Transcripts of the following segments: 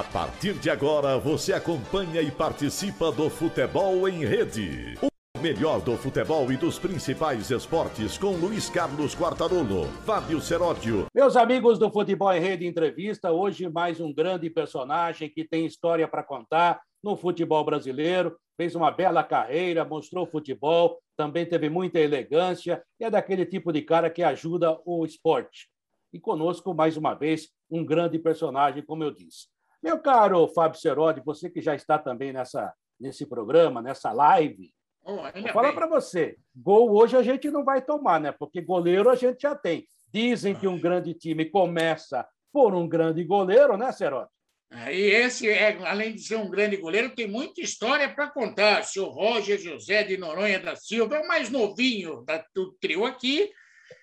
A partir de agora, você acompanha e participa do Futebol em Rede. O melhor do futebol e dos principais esportes com Luiz Carlos Quartarolo, Fábio Seródio. Meus amigos do Futebol em Rede Entrevista, hoje mais um grande personagem que tem história para contar no futebol brasileiro, fez uma bela carreira, mostrou futebol, também teve muita elegância e é daquele tipo de cara que ajuda o esporte. E conosco, mais uma vez, um grande personagem, como eu disse. Meu caro Fábio Serodi, você que já está também nessa, nesse programa, nessa live, oh, vou falar para você: gol hoje a gente não vai tomar, né? Porque goleiro a gente já tem. Dizem que um grande time começa por um grande goleiro, né, Serodi? E esse, é, além de ser um grande goleiro, tem muita história para contar. O senhor Roger José de Noronha da Silva é o mais novinho do trio aqui.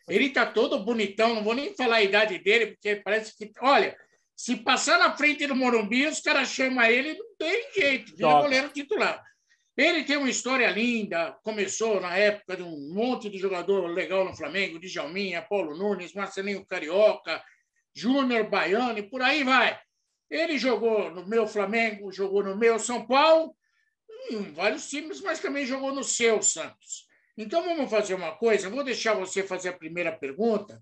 Ele está todo bonitão, não vou nem falar a idade dele, porque parece que. Olha, se passar na frente do Morumbi, os caras chamam ele, não tem jeito, vira goleiro titular. Ele tem uma história linda, começou na época de um monte de jogador legal no Flamengo, Djalminha, Paulo Nunes, Marcelinho Carioca, Júnior Baiano e por aí vai. Ele jogou no meu Flamengo, jogou no meu São Paulo, em vários times, mas também jogou no seu Santos. Então vamos fazer uma coisa, vou deixar você fazer a primeira pergunta.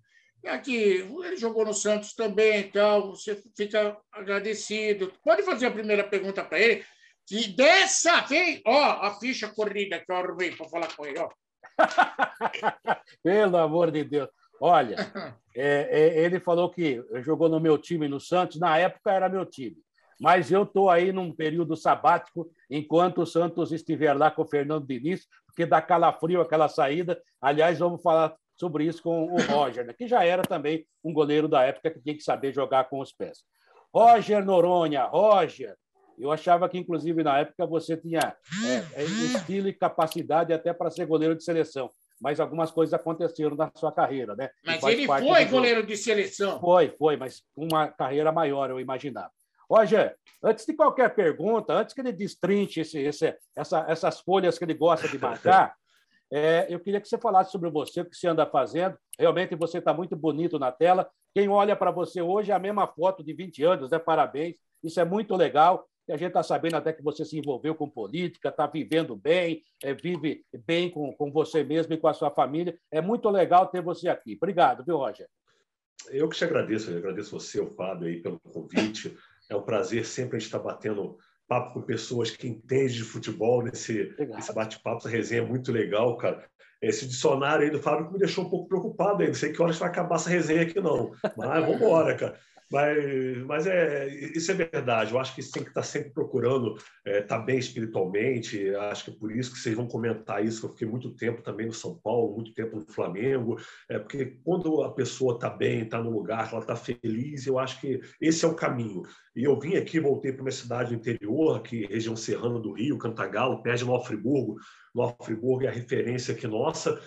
Aqui, ele jogou no Santos também, então você fica agradecido. Pode fazer a primeira pergunta para ele, que dessa vez, ó, a ficha corrida que eu arrumei para falar com ele, ó. Pelo amor de Deus. Olha, é, é, ele falou que jogou no meu time no Santos, na época era meu time. Mas eu estou aí num período sabático, enquanto o Santos estiver lá com o Fernando Diniz, porque dá calafrio aquela saída. Aliás, vamos falar sobre isso com o Roger, né? que já era também um goleiro da época que tinha que saber jogar com os pés. Roger Noronha, Roger, eu achava que, inclusive, na época você tinha é, é estilo e capacidade até para ser goleiro de seleção mas algumas coisas aconteceram na sua carreira, né? Mas ele foi goleiro de seleção. Foi, foi, mas uma carreira maior, eu imaginava. Roger, antes de qualquer pergunta, antes que ele destrinche esse, esse, essa, essas folhas que ele gosta de marcar, é, eu queria que você falasse sobre você, o que você anda fazendo. Realmente você está muito bonito na tela. Quem olha para você hoje é a mesma foto de 20 anos, né? Parabéns. Isso é muito legal. E a gente está sabendo até que você se envolveu com política, está vivendo bem, é, vive bem com, com você mesmo e com a sua família. É muito legal ter você aqui. Obrigado, viu, Roger? Eu que te agradeço, eu agradeço você, o Fábio, aí, pelo convite. É um prazer sempre a gente estar tá batendo papo com pessoas que entendem de futebol nesse, nesse bate-papo, essa resenha é muito legal, cara. Esse dicionário aí do Fábio me deixou um pouco preocupado aí. Não sei que horas vai acabar essa resenha aqui, não. Mas vamos embora, cara. Mas, mas é, isso é verdade. Eu acho que tem que estar sempre procurando estar é, tá bem espiritualmente. Acho que é por isso que vocês vão comentar isso. Eu fiquei muito tempo também no São Paulo, muito tempo no Flamengo. É porque quando a pessoa está bem, está no lugar, ela está feliz, eu acho que esse é o caminho. E eu vim aqui, voltei para uma cidade interior, aqui, região serrana do Rio, Cantagalo, perto de Nova Friburgo. Nova Friburgo é a referência aqui nossa.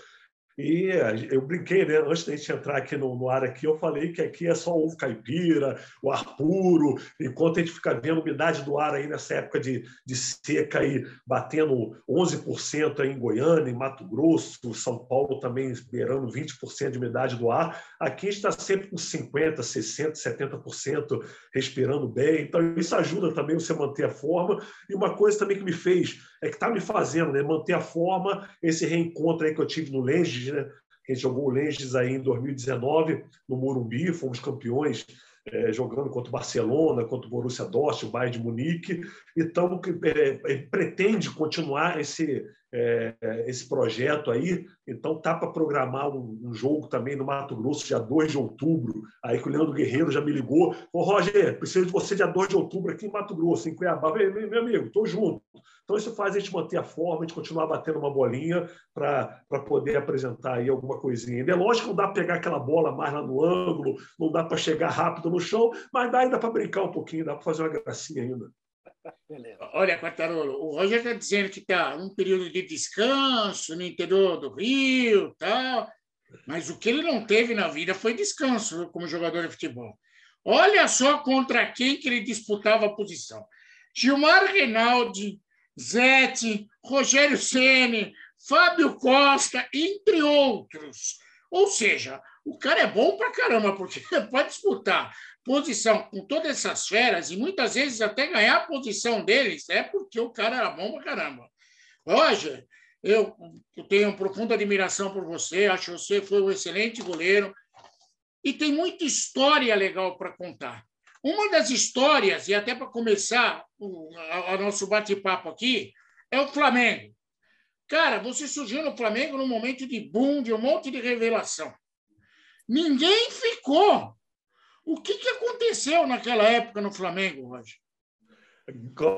E eu brinquei, né? Antes da gente entrar aqui no, no, ar aqui, eu falei que aqui é só ovo caipira, o ar puro, enquanto a gente fica vendo umidade do ar aí nessa época de, de seca aí, batendo 11% aí em Goiânia, em Mato Grosso, São Paulo também beirando 20% de umidade do ar, aqui a gente está sempre com 50%, 60%, 70% respirando bem, então isso ajuda também você manter a forma. E uma coisa também que me fez, é que está me fazendo né, manter a forma, esse reencontro aí que eu tive no Lenges, né? A gente jogou o Lenges aí em 2019 no Morumbi, fomos campeões é, jogando contra o Barcelona, contra o Borussia Dortmund, o Bayern de Munique. Então, é, pretende continuar esse, é, esse projeto aí. Então, tá para programar um, um, jogo também no Mato Grosso, dia 2 de outubro. Aí que o Leandro Guerreiro já me ligou. Ô, Roger, preciso de você dia 2 de outubro aqui em Mato Grosso, em Cuiabá. Meu, meu amigo, estou junto. Então, isso faz a gente manter a forma, a gente continuar batendo uma bolinha para poder apresentar aí alguma coisinha. É lógico que não dá para pegar aquela bola mais lá no ângulo, não dá para chegar rápido no chão, mas dá ainda para brincar um pouquinho, dá para fazer uma gracinha ainda. Beleza. Olha, Quartarolo, o Roger está dizendo que está um período de descanso no interior do Rio tal, mas o que ele não teve na vida foi descanso como jogador de futebol. Olha só contra quem que ele disputava a posição. Gilmar Reinaldi, Zete, Rogério Ceni, Fábio Costa, entre outros. Ou seja, o cara é bom pra caramba, porque pode disputar posição com todas essas feras e muitas vezes até ganhar a posição deles é porque o cara era bom pra caramba. Roger, eu, eu tenho profunda admiração por você, acho que você foi um excelente goleiro e tem muita história legal para contar. Uma das histórias, e até para começar o, nosso bate-papo aqui, é o Flamengo. Cara, você surgiu no Flamengo num momento de boom, de um monte de revelação. Ninguém ficou. O que, que aconteceu naquela época no Flamengo, Roger?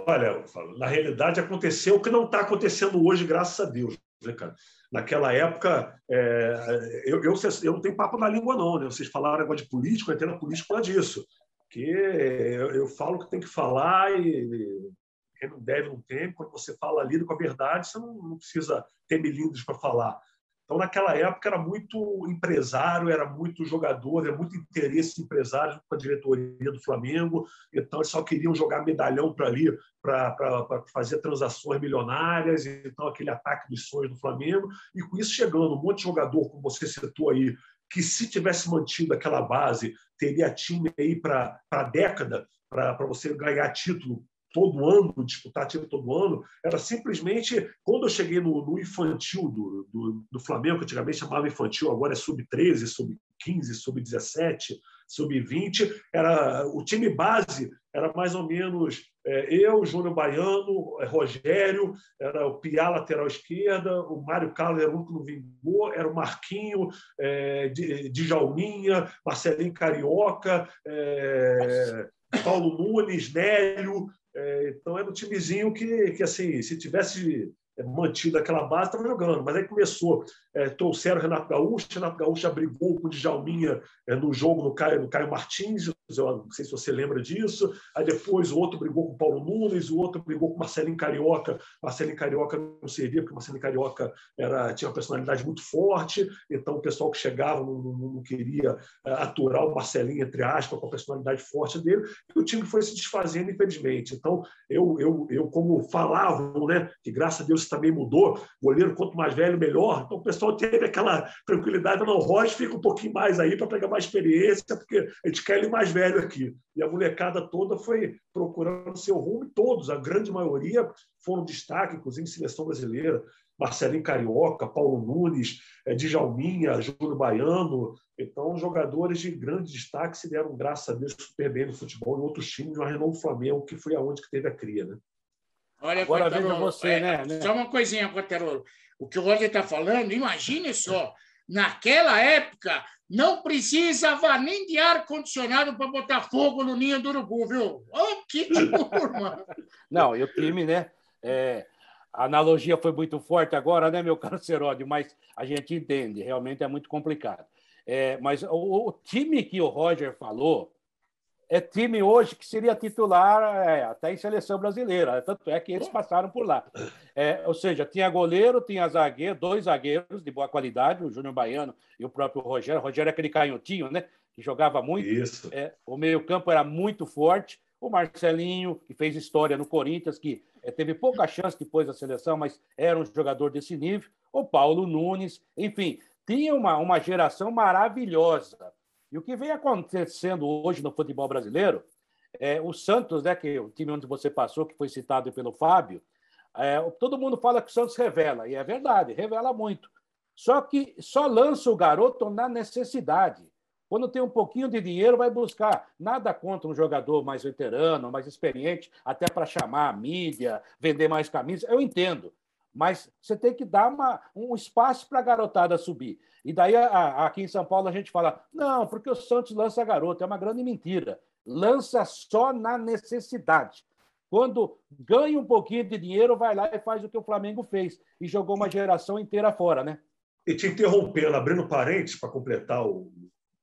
Olha, na realidade aconteceu o que não está acontecendo hoje, graças a Deus. Né, cara? Naquela época, é, eu, eu, eu, não tenho papo na língua, não. Né? Vocês falaram agora de político, eu entendo a política por disso. Que eu, eu, falo que tem que falar e quem não deve não tem. Quando você fala ali com a verdade, você não, não precisa ter milímetros para falar. Então, naquela época, era muito empresário, era muito jogador, era muito interesse empresário com a diretoria do Flamengo. Então, eles só queriam jogar medalhão para ali, para fazer transações milionárias. Então, aquele ataque dos sonhos do Flamengo. E com isso, chegando um monte de jogador, como você citou aí, que se tivesse mantido aquela base, teria time aí para a década, para você ganhar título todo ano, disputar título todo ano, era simplesmente quando eu cheguei no, no infantil do, do, do, Flamengo, que antigamente chamava infantil, agora é sub-13, sub-15, sub-17, sub-20, era o time base era mais ou menos é, eu, Júnior Baiano, é, Rogério, era o Piá lateral esquerda, o Mário Carlos era o único que não vingou, era o Marquinho, é, Djalminha, Marcelinho Carioca, é, Paulo Nunes, Nélio, é, então era um timezinho que, que assim, se tivesse mantido aquela base, estava jogando. Mas aí começou, é, trouxeram o Renato Gaúcho, o Renato Gaúcho já brigou com o Djalminha é, no jogo no Caio, Caio Martins, eu não sei se você lembra disso. Aí depois o outro brigou com o Paulo Nunes, o outro brigou com o Marcelinho Carioca. Marcelinho Carioca não servia, porque o Marcelinho Carioca era, tinha uma personalidade muito forte, então o pessoal que chegava não, não, não queria é, aturar o Marcelinho, entre aspas, com a personalidade forte dele, e o time foi se desfazendo, infelizmente. Então, eu, eu, eu como falavam, né, que graças a Deus também mudou, goleiro quanto mais velho, melhor. Então o pessoal teve aquela tranquilidade, não, o Rocha fica um pouquinho mais aí para pegar mais experiência, porque a gente quer ele mais velho aqui. E a molecada toda foi procurando seu rumo, todos, a grande maioria, foram destaque, inclusive em seleção brasileira. Marcelinho Carioca, Paulo Nunes, eh, Djalminha, Júlio Baiano. Então, jogadores de grande destaque se deram, graças a Deus, super bem no futebol em outros times, mas não no Flamengo, que foi aonde que teve a cria. Né? Olha, Agora veja você, é, né? Só uma coisinha, Quaterolo. O que o Roger está falando, imagine só, naquela época não precisava nem de ar-condicionado para botar fogo no ninho do urubu, viu? Oh, que turma! não, e o time, né? É, a analogia foi muito forte agora, né, meu caro Seródio? Mas a gente entende, realmente é muito complicado. É, mas o, o time que o Roger falou, é time hoje que seria titular é, até em seleção brasileira. Tanto é que eles passaram por lá. É, ou seja, tinha goleiro, tinha zagueiro, dois zagueiros de boa qualidade, o Júnior Baiano e o próprio Rogério. O Rogério é aquele canhotinho, né? Que jogava muito. Isso. É, o meio-campo era muito forte. O Marcelinho, que fez história no Corinthians, que é, teve pouca chance depois da seleção, mas era um jogador desse nível. O Paulo Nunes, enfim, tinha uma, uma geração maravilhosa e o que vem acontecendo hoje no futebol brasileiro, é, o Santos, né, que o time onde você passou, que foi citado pelo Fábio, é, todo mundo fala que o Santos revela, e é verdade, revela muito. Só que só lança o garoto na necessidade. Quando tem um pouquinho de dinheiro, vai buscar. Nada contra um jogador mais veterano, mais experiente, até para chamar a mídia, vender mais camisas. Eu entendo. Mas você tem que dar uma, um espaço para a garotada subir. E daí, a, aqui em São Paulo, a gente fala: não, porque o Santos lança garoto. É uma grande mentira. Lança só na necessidade. Quando ganha um pouquinho de dinheiro, vai lá e faz o que o Flamengo fez e jogou uma geração inteira fora, né? E te interrompendo, abrindo parênteses para completar o,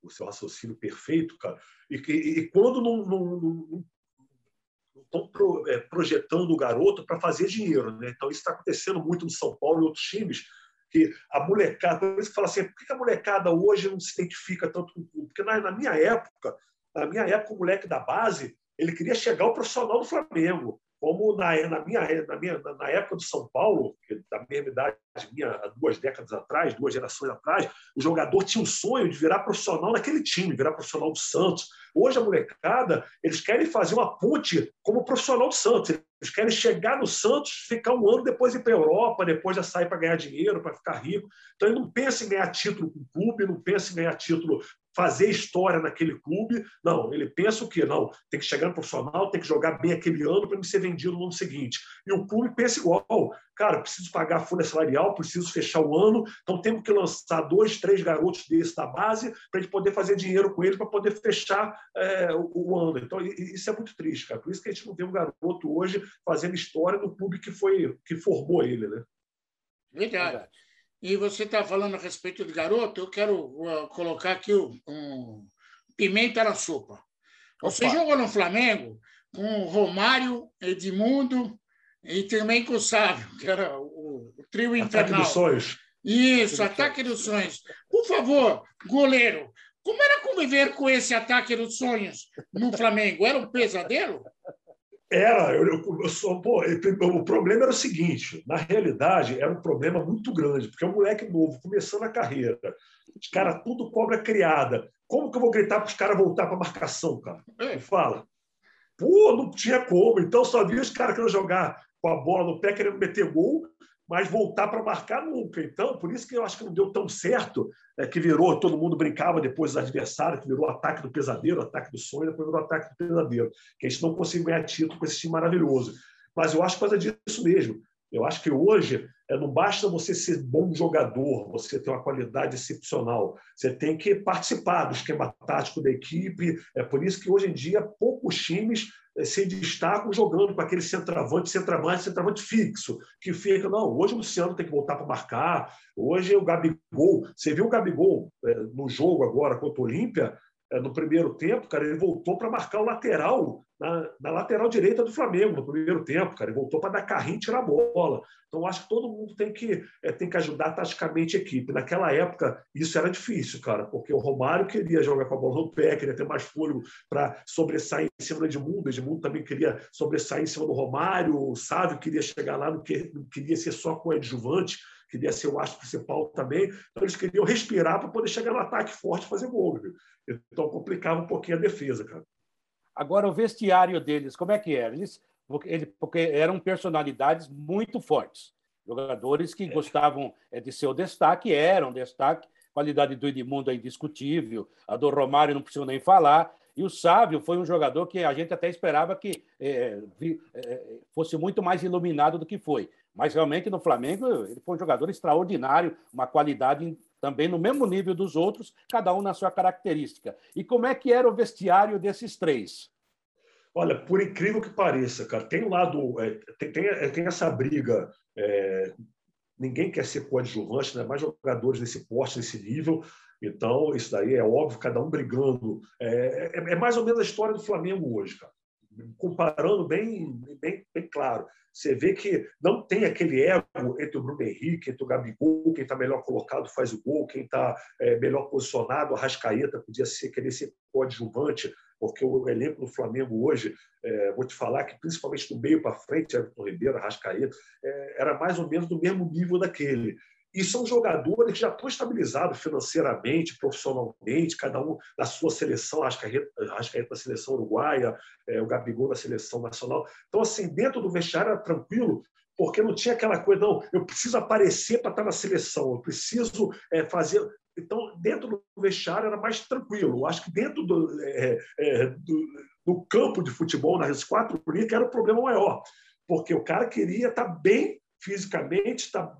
o, seu raciocínio perfeito, cara. E, e, e quando não, não, não, estão pro, é, projetando o garoto para fazer dinheiro, né? Então isso está acontecendo muito no São Paulo e outros times que a molecada, por isso que fala assim, por que a molecada hoje não se identifica tanto com o clube? Porque na, na, minha época, na minha época, o moleque da base, ele queria chegar ao profissional do Flamengo. Como na, na, minha, na, minha, na época do São Paulo, da mesma idade minha, duas décadas atrás, duas gerações atrás, o jogador tinha um sonho de virar profissional naquele time, virar profissional do Santos. Hoje, a molecada, eles querem fazer uma ponte como profissional do Santos. Eles querem chegar no Santos, ficar um ano, depois ir para a Europa, depois já sair para ganhar dinheiro, para ficar rico. Então, ele não pensa em ganhar título com o clube, não pensa em ganhar título fazer história naquele clube. Não, ele pensa o quê? Não, tem que chegar no profissional, tem que jogar bem aquele ano para me ser vendido no ano seguinte. E o clube pensa igual. Cara, preciso pagar a folha salarial, preciso fechar o ano, então temos que lançar dois, três garotos desses da base para a gente poder fazer dinheiro com eles para poder fechar é, o, o, ano. Então, isso é muito triste, cara. Por isso que a gente não tem um garoto hoje fazendo história no clube que foi que formou ele, né? Verdade. E você está falando a respeito de garoto, eu quero uh, colocar aqui um pimenta na sopa. Você Opa. jogou no Flamengo com Romário, Edmundo e também com o Sávio, que era o, o trio ataque infernal. Ataque dos sonhos. Isso, ataque dos sonhos. Por favor, goleiro, como era conviver com esse ataque dos sonhos no Flamengo? Era um pesadelo? Era, eu, eu, eu sou, pô, o problema era o seguinte: na realidade, era um problema muito grande, porque é um moleque novo, começando a carreira, os caras tudo cobra criada. Como que eu vou gritar para os caras voltar para a marcação, cara? É. Fala. Pô, não tinha como. Então só via os caras querendo jogar com a bola no pé, querendo meter gol, mas voltar para marcar nunca. Então, por isso que eu acho que não deu tão certo, é, que virou, todo mundo brincava depois dos adversários, que virou ataque do pesadelo, ataque do sonho, depois virou ataque do pesadelo, que a gente não conseguiu ganhar título com esse time maravilhoso. Mas eu acho que causa disso mesmo. Eu acho que hoje é, não basta você ser bom jogador, você ter uma qualidade excepcional. Você tem que participar do esquema tático da equipe. É por isso que hoje em dia poucos times se destacam jogando com aquele centroavante, centroavante, centroavante fixo, que fica, não, hoje o Luciano tem que voltar para marcar, hoje o Gabigol, você viu o Gabigol é, no jogo agora contra o Olímpia, é, no primeiro tempo, cara, ele voltou para marcar o lateral, na, na, lateral direita do Flamengo, no primeiro tempo, cara. Ele voltou para dar carrinho e tirar a bola. Então, acho que todo mundo tem que, é, tem que ajudar taticamente a equipe. Naquela época, isso era difícil, cara, porque o Romário queria jogar com a bola no pé, queria ter mais fôlego para sobressair em cima do Edmundo. Edmundo também queria sobressair em cima do Romário. O Sávio queria chegar lá, não queria ser só com o adjuvante queria ser o astro principal também. Então, eles queriam respirar para poder chegar no ataque forte e fazer gol. Viu? Então, complicava um pouquinho a defesa, cara. Agora, o vestiário deles, como é que era? Eles, porque eram personalidades muito fortes. Jogadores que gostavam é, de ser o destaque, eram destaque. A qualidade do Edmundo é indiscutível, a do Romário não preciso nem falar. E o Sávio foi um jogador que a gente até esperava que é, é, fosse muito mais iluminado do que foi. Mas realmente no Flamengo ele foi um jogador extraordinário, uma qualidade também no mesmo nível dos outros, cada um na sua característica. E como é que era o vestiário desses três? Olha, por incrível que pareça, cara, tem um lado, é, tem, tem, é, tem, essa briga. É, ninguém quer ser coadjuvante, né? mais jogadores nesse porte, nesse nível. Então, isso daí é óbvio, cada um brigando. É, é, é mais ou menos a história do Flamengo hoje, cara. Comparando bem, bem, bem claro. Você vê que não tem aquele ego entre o Bruno Henrique, entre o Gabigol, quem está melhor colocado faz o gol, quem está é, melhor posicionado, a Rascaeta podia ser, querer ser coadjuvante, porque o elenco do Flamengo hoje, é, vou te falar que principalmente do meio para frente, Everton Ribeiro, Rascaeta, é, era mais ou menos do mesmo nível daquele. E são jogadores que já estão estabilizados financeiramente, profissionalmente, cada um na sua seleção, acho que a seleção uruguaia, é, o Gabigol na seleção nacional. Então, assim, dentro do vestiário era tranquilo, porque não tinha aquela coisa, não, eu preciso aparecer para estar na seleção, eu preciso é, fazer. Então, dentro do vestiário era mais tranquilo. Acho que dentro do, é, é, do, do, campo de futebol, nas quatro que era o problema maior, porque o cara queria estar bem fisicamente, está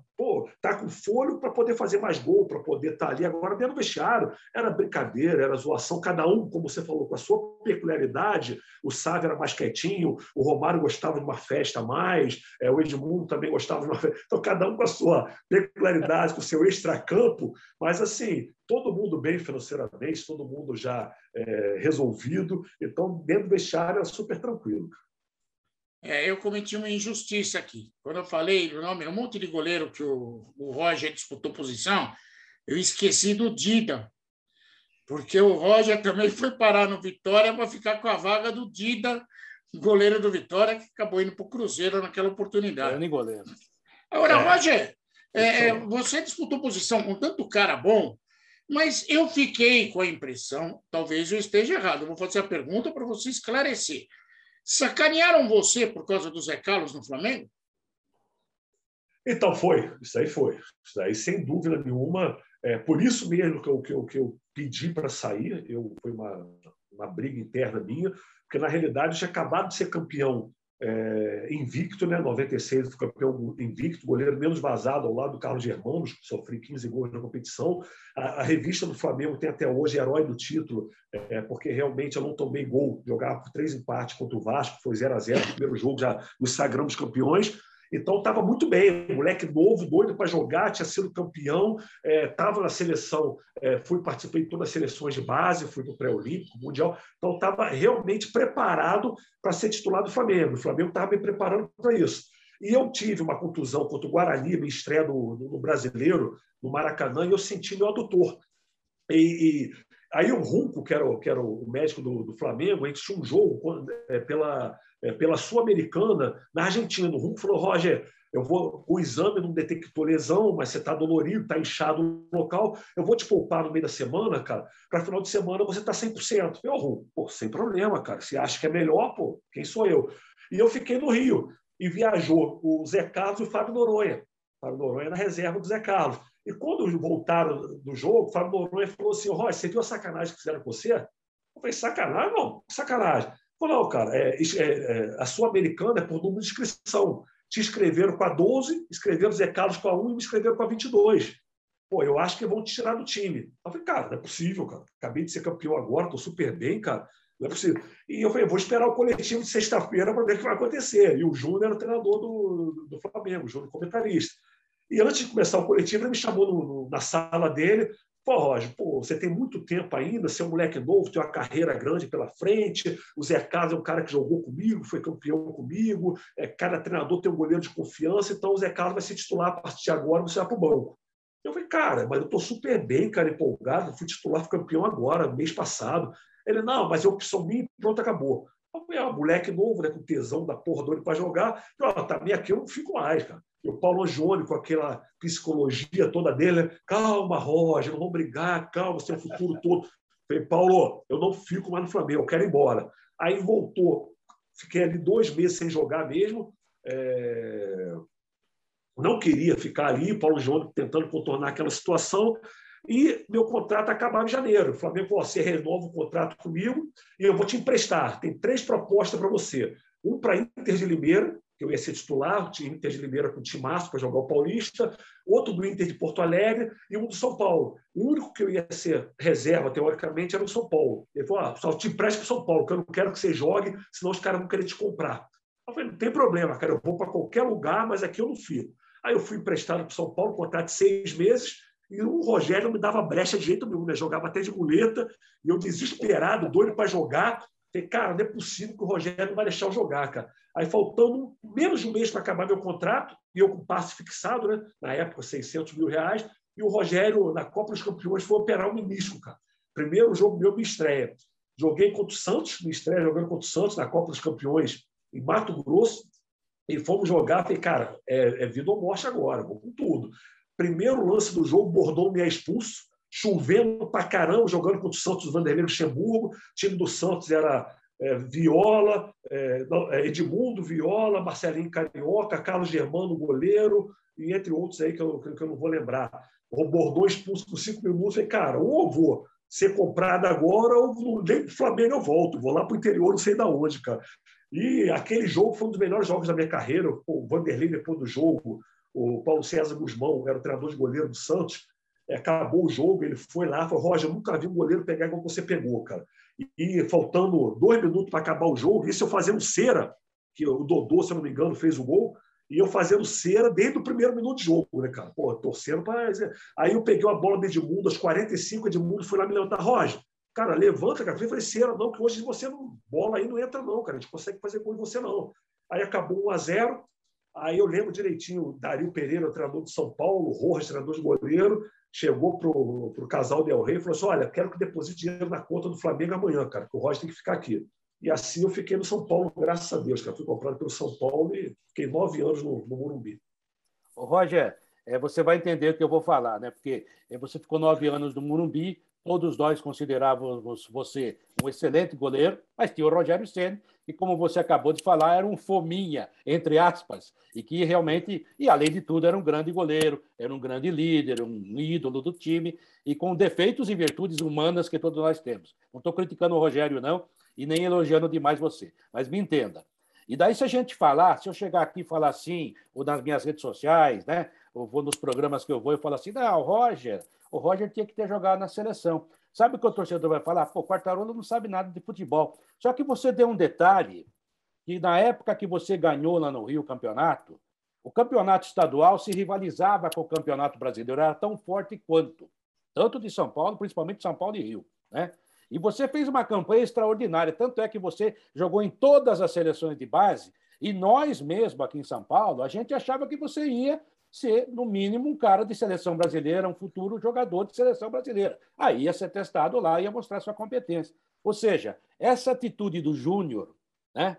tá com fôlego para poder fazer mais gol, para poder estar tá ali. Agora, dentro do vestiário, era brincadeira, era zoação, cada um, como você falou, com a sua peculiaridade. O Sávio era mais quietinho, o Romário gostava de uma festa mais, é, o Edmundo também gostava de uma festa. Então, cada um com a sua peculiaridade, com o seu extracampo, mas assim, todo mundo bem financeiramente, todo mundo já é, resolvido. Então, dentro do vestiário era super tranquilo. É, eu cometi uma injustiça aqui. Quando eu falei o nome, um monte de goleiro que o, o Roger disputou posição, eu esqueci do Dida, porque o Roger também foi parar no Vitória para ficar com a vaga do Dida goleiro do Vitória, que acabou indo para o Cruzeiro naquela oportunidade. Grande goleiro. Agora, é. Roger, é, é, você disputou posição com tanto cara bom, mas eu fiquei com a impressão, talvez eu esteja errado, vou fazer a pergunta para você esclarecer. Sacanearam você por causa do Zé Carlos no Flamengo? Então, foi. Isso aí foi. Isso aí, sem dúvida nenhuma. É, por isso mesmo que eu, que eu, que eu pedi para sair, eu, foi uma, uma briga interna minha, porque, na realidade, eu tinha acabado de ser campeão é, invicto, né? 96 fui campeão invicto, goleiro menos vazado ao lado do Carlos Germanos, sofri 15 gols na competição. A, a, revista do Flamengo tem até hoje herói do título, é, porque realmente eu não tomei gol, jogava por três empates contra o Vasco, foi 0 a 0 primeiro jogo já nos sagramos campeões. Então estava muito bem, moleque novo, doido para jogar, tinha sido campeão, estava é, na seleção, é, fui participei de todas as seleções de base, fui para o pré-olímpico, mundial, então estava realmente preparado para ser titular do Flamengo. O Flamengo estava me preparando para isso. E eu tive uma contusão contra o Guarani, me estreia no, no, Brasileiro, no Maracanã, e eu senti meu adutor. E, e aí o Runco, que era, que era o médico do, do Flamengo, a gente tinha um jogo é, pela é, pela Sul-Americana na Argentina. O Rumbo falou: Roger, eu vou, o exame não detectou lesão, mas você está dolorido, está inchado no local, eu vou te poupar no meio da semana, cara, para final de semana você está 100%. Eu, Rum, pô, sem problema, cara. Se acha que é melhor, pô, quem sou eu? E eu fiquei no Rio e viajou o Zé Carlos e o Fábio Noronha. O Fábio Noronha na reserva do Zé Carlos. E quando voltaram do jogo, o Fábio Noronha falou assim: Roger, você viu a sacanagem que fizeram com você? Eu falei: sacanagem? Não, sacanagem. Falou, cara, é, é, é, a Sul-Americana é por número de inscrição. Te escreveram com a 12, escreveram Zé Carlos com a 1 e me escreveram com a 22. Pô, eu acho que vão te tirar do time. Eu falei, cara, não é possível, cara. Acabei de ser campeão agora, estou super bem, cara. Não é possível. E eu falei, vou esperar o coletivo de sexta-feira para ver o que vai acontecer. E o Júnior era o treinador do, do Flamengo, o Júnior comentarista. E antes de começar o coletivo, ele me chamou no, no, na sala dele Pô, Roger, pô, você tem muito tempo ainda, você é um moleque novo, tem uma carreira grande pela frente. O Zé Carlos é um cara que jogou comigo, foi campeão comigo. É, cada treinador tem um goleiro de confiança, então o Zé Carlos vai ser titular a partir de agora, você vai para o banco. Eu falei, cara, mas eu estou super bem, cara, empolgado. Fui titular, fui campeão agora, mês passado. Ele, não, mas é opção minha pronto, acabou. Falei, ah, moleque novo, né, com tesão da porra doido para jogar. Eu falei, ah, tá, aqui eu não fico mais, cara. E o Paulo Jônio, com aquela psicologia toda dele, calma, Roger, não vou brigar, calma, você tem o futuro todo. Falei, Paulo, eu não fico mais no Flamengo, eu quero ir embora. Aí voltou, fiquei ali dois meses sem jogar mesmo. É... Não queria ficar ali, Paulo Jônio tentando contornar aquela situação. E meu contrato acabava em janeiro. O Flamengo você renova o contrato comigo e eu vou te emprestar. Tem três propostas para você. Um para Inter de Limeira, que eu ia ser titular, o Inter de Limeira com o Timaço para jogar o Paulista, outro do Inter de Porto Alegre e um do São Paulo. O único que eu ia ser reserva, teoricamente, era o São Paulo. Ele falou: ah, só te empresta para o São Paulo, que eu não quero que você jogue, senão os caras vão querer te comprar. Eu falei: não tem problema, cara, eu vou para qualquer lugar, mas aqui eu não fico. Aí eu fui emprestado para o São Paulo, contrato de seis meses, e o Rogério me dava brecha de jeito nenhum, né? jogava até de muleta, e eu desesperado, doido para jogar. Falei, cara, não é possível que o Rogério não vai deixar eu jogar, cara. Aí, faltando menos de um mês para acabar meu contrato, e eu com passe fixado, né? na época, 600 mil reais, e o Rogério, na Copa dos Campeões, foi operar o menisco, cara. Primeiro jogo meu, me estreia. Joguei contra o Santos, me estreia jogando contra o Santos na Copa dos Campeões em Mato Grosso, e fomos jogar. Falei, cara, é, é vida ou morte agora, vou com tudo. Primeiro lance do jogo, Bordão me é expulso, chovendo pra caramba, jogando contra o Santos Vanderlei Luxemburgo. O time do Santos era é, Viola, é, é, Edmundo Viola, Marcelinho Carioca, Carlos Germano, goleiro, e entre outros aí que eu, que eu não vou lembrar. O Bordão expulso por cinco minutos. Falei, cara, ou eu vou ser comprado agora, ou nem para o Flamengo eu volto, vou lá para o interior, não sei da onde, cara. E aquele jogo foi um dos melhores jogos da minha carreira. O Vanderlei, depois do jogo, o Paulo César Guzmão, era o treinador de goleiro do Santos, é, acabou o jogo, ele foi lá, falou, Roger, nunca vi um goleiro pegar igual você pegou, cara. E, e faltando dois minutos para acabar o jogo, isso eu fazendo cera, que o Dodô, se eu não me engano, fez o gol, e eu fazendo cera desde o primeiro minuto de jogo, né, cara? Pô, torcendo para. Aí eu peguei a bola do Edmundo, aos 45, Edmundo foi lá me levantar, Roger, cara, levanta, cara. Eu falei, cera, não, que hoje você não. Bola aí não entra, não, cara. A gente consegue fazer gol em você, não. Aí acabou 1 a 0 Aí eu lembro direitinho, Dario Pereira, treinador de São Paulo, Rojas, treinador de goleiro, chegou para o casal Del Rey e falou assim: Olha, quero que deposite dinheiro na conta do Flamengo amanhã, cara, que o Roger tem que ficar aqui. E assim eu fiquei no São Paulo, graças a Deus, que fui comprado pelo São Paulo e fiquei nove anos no, no Morumbi. Roger, é, você vai entender o que eu vou falar, né? Porque é, você ficou nove anos no Morumbi, todos nós considerávamos você um excelente goleiro, mas tinha o Rogério Senna, que, como você acabou de falar, era um fominha, entre aspas, e que realmente, e além de tudo, era um grande goleiro, era um grande líder, um ídolo do time, e com defeitos e virtudes humanas que todos nós temos. Não estou criticando o Rogério, não, e nem elogiando demais você, mas me entenda. E daí, se a gente falar, se eu chegar aqui e falar assim, ou nas minhas redes sociais, né? Ou vou nos programas que eu vou e falo assim, não, o Roger, o Roger tinha que ter jogado na seleção. Sabe o que o torcedor vai falar? Pô, Quartarolo não sabe nada de futebol. Só que você deu um detalhe que na época que você ganhou lá no Rio o campeonato, o campeonato estadual se rivalizava com o campeonato brasileiro, era tão forte quanto. Tanto de São Paulo, principalmente São Paulo e Rio. Né? E você fez uma campanha extraordinária, tanto é que você jogou em todas as seleções de base, e nós mesmo aqui em São Paulo, a gente achava que você ia ser, no mínimo, um cara de seleção brasileira, um futuro jogador de seleção brasileira. Aí ia ser testado lá, ia mostrar sua competência. Ou seja, essa atitude do Júnior, né,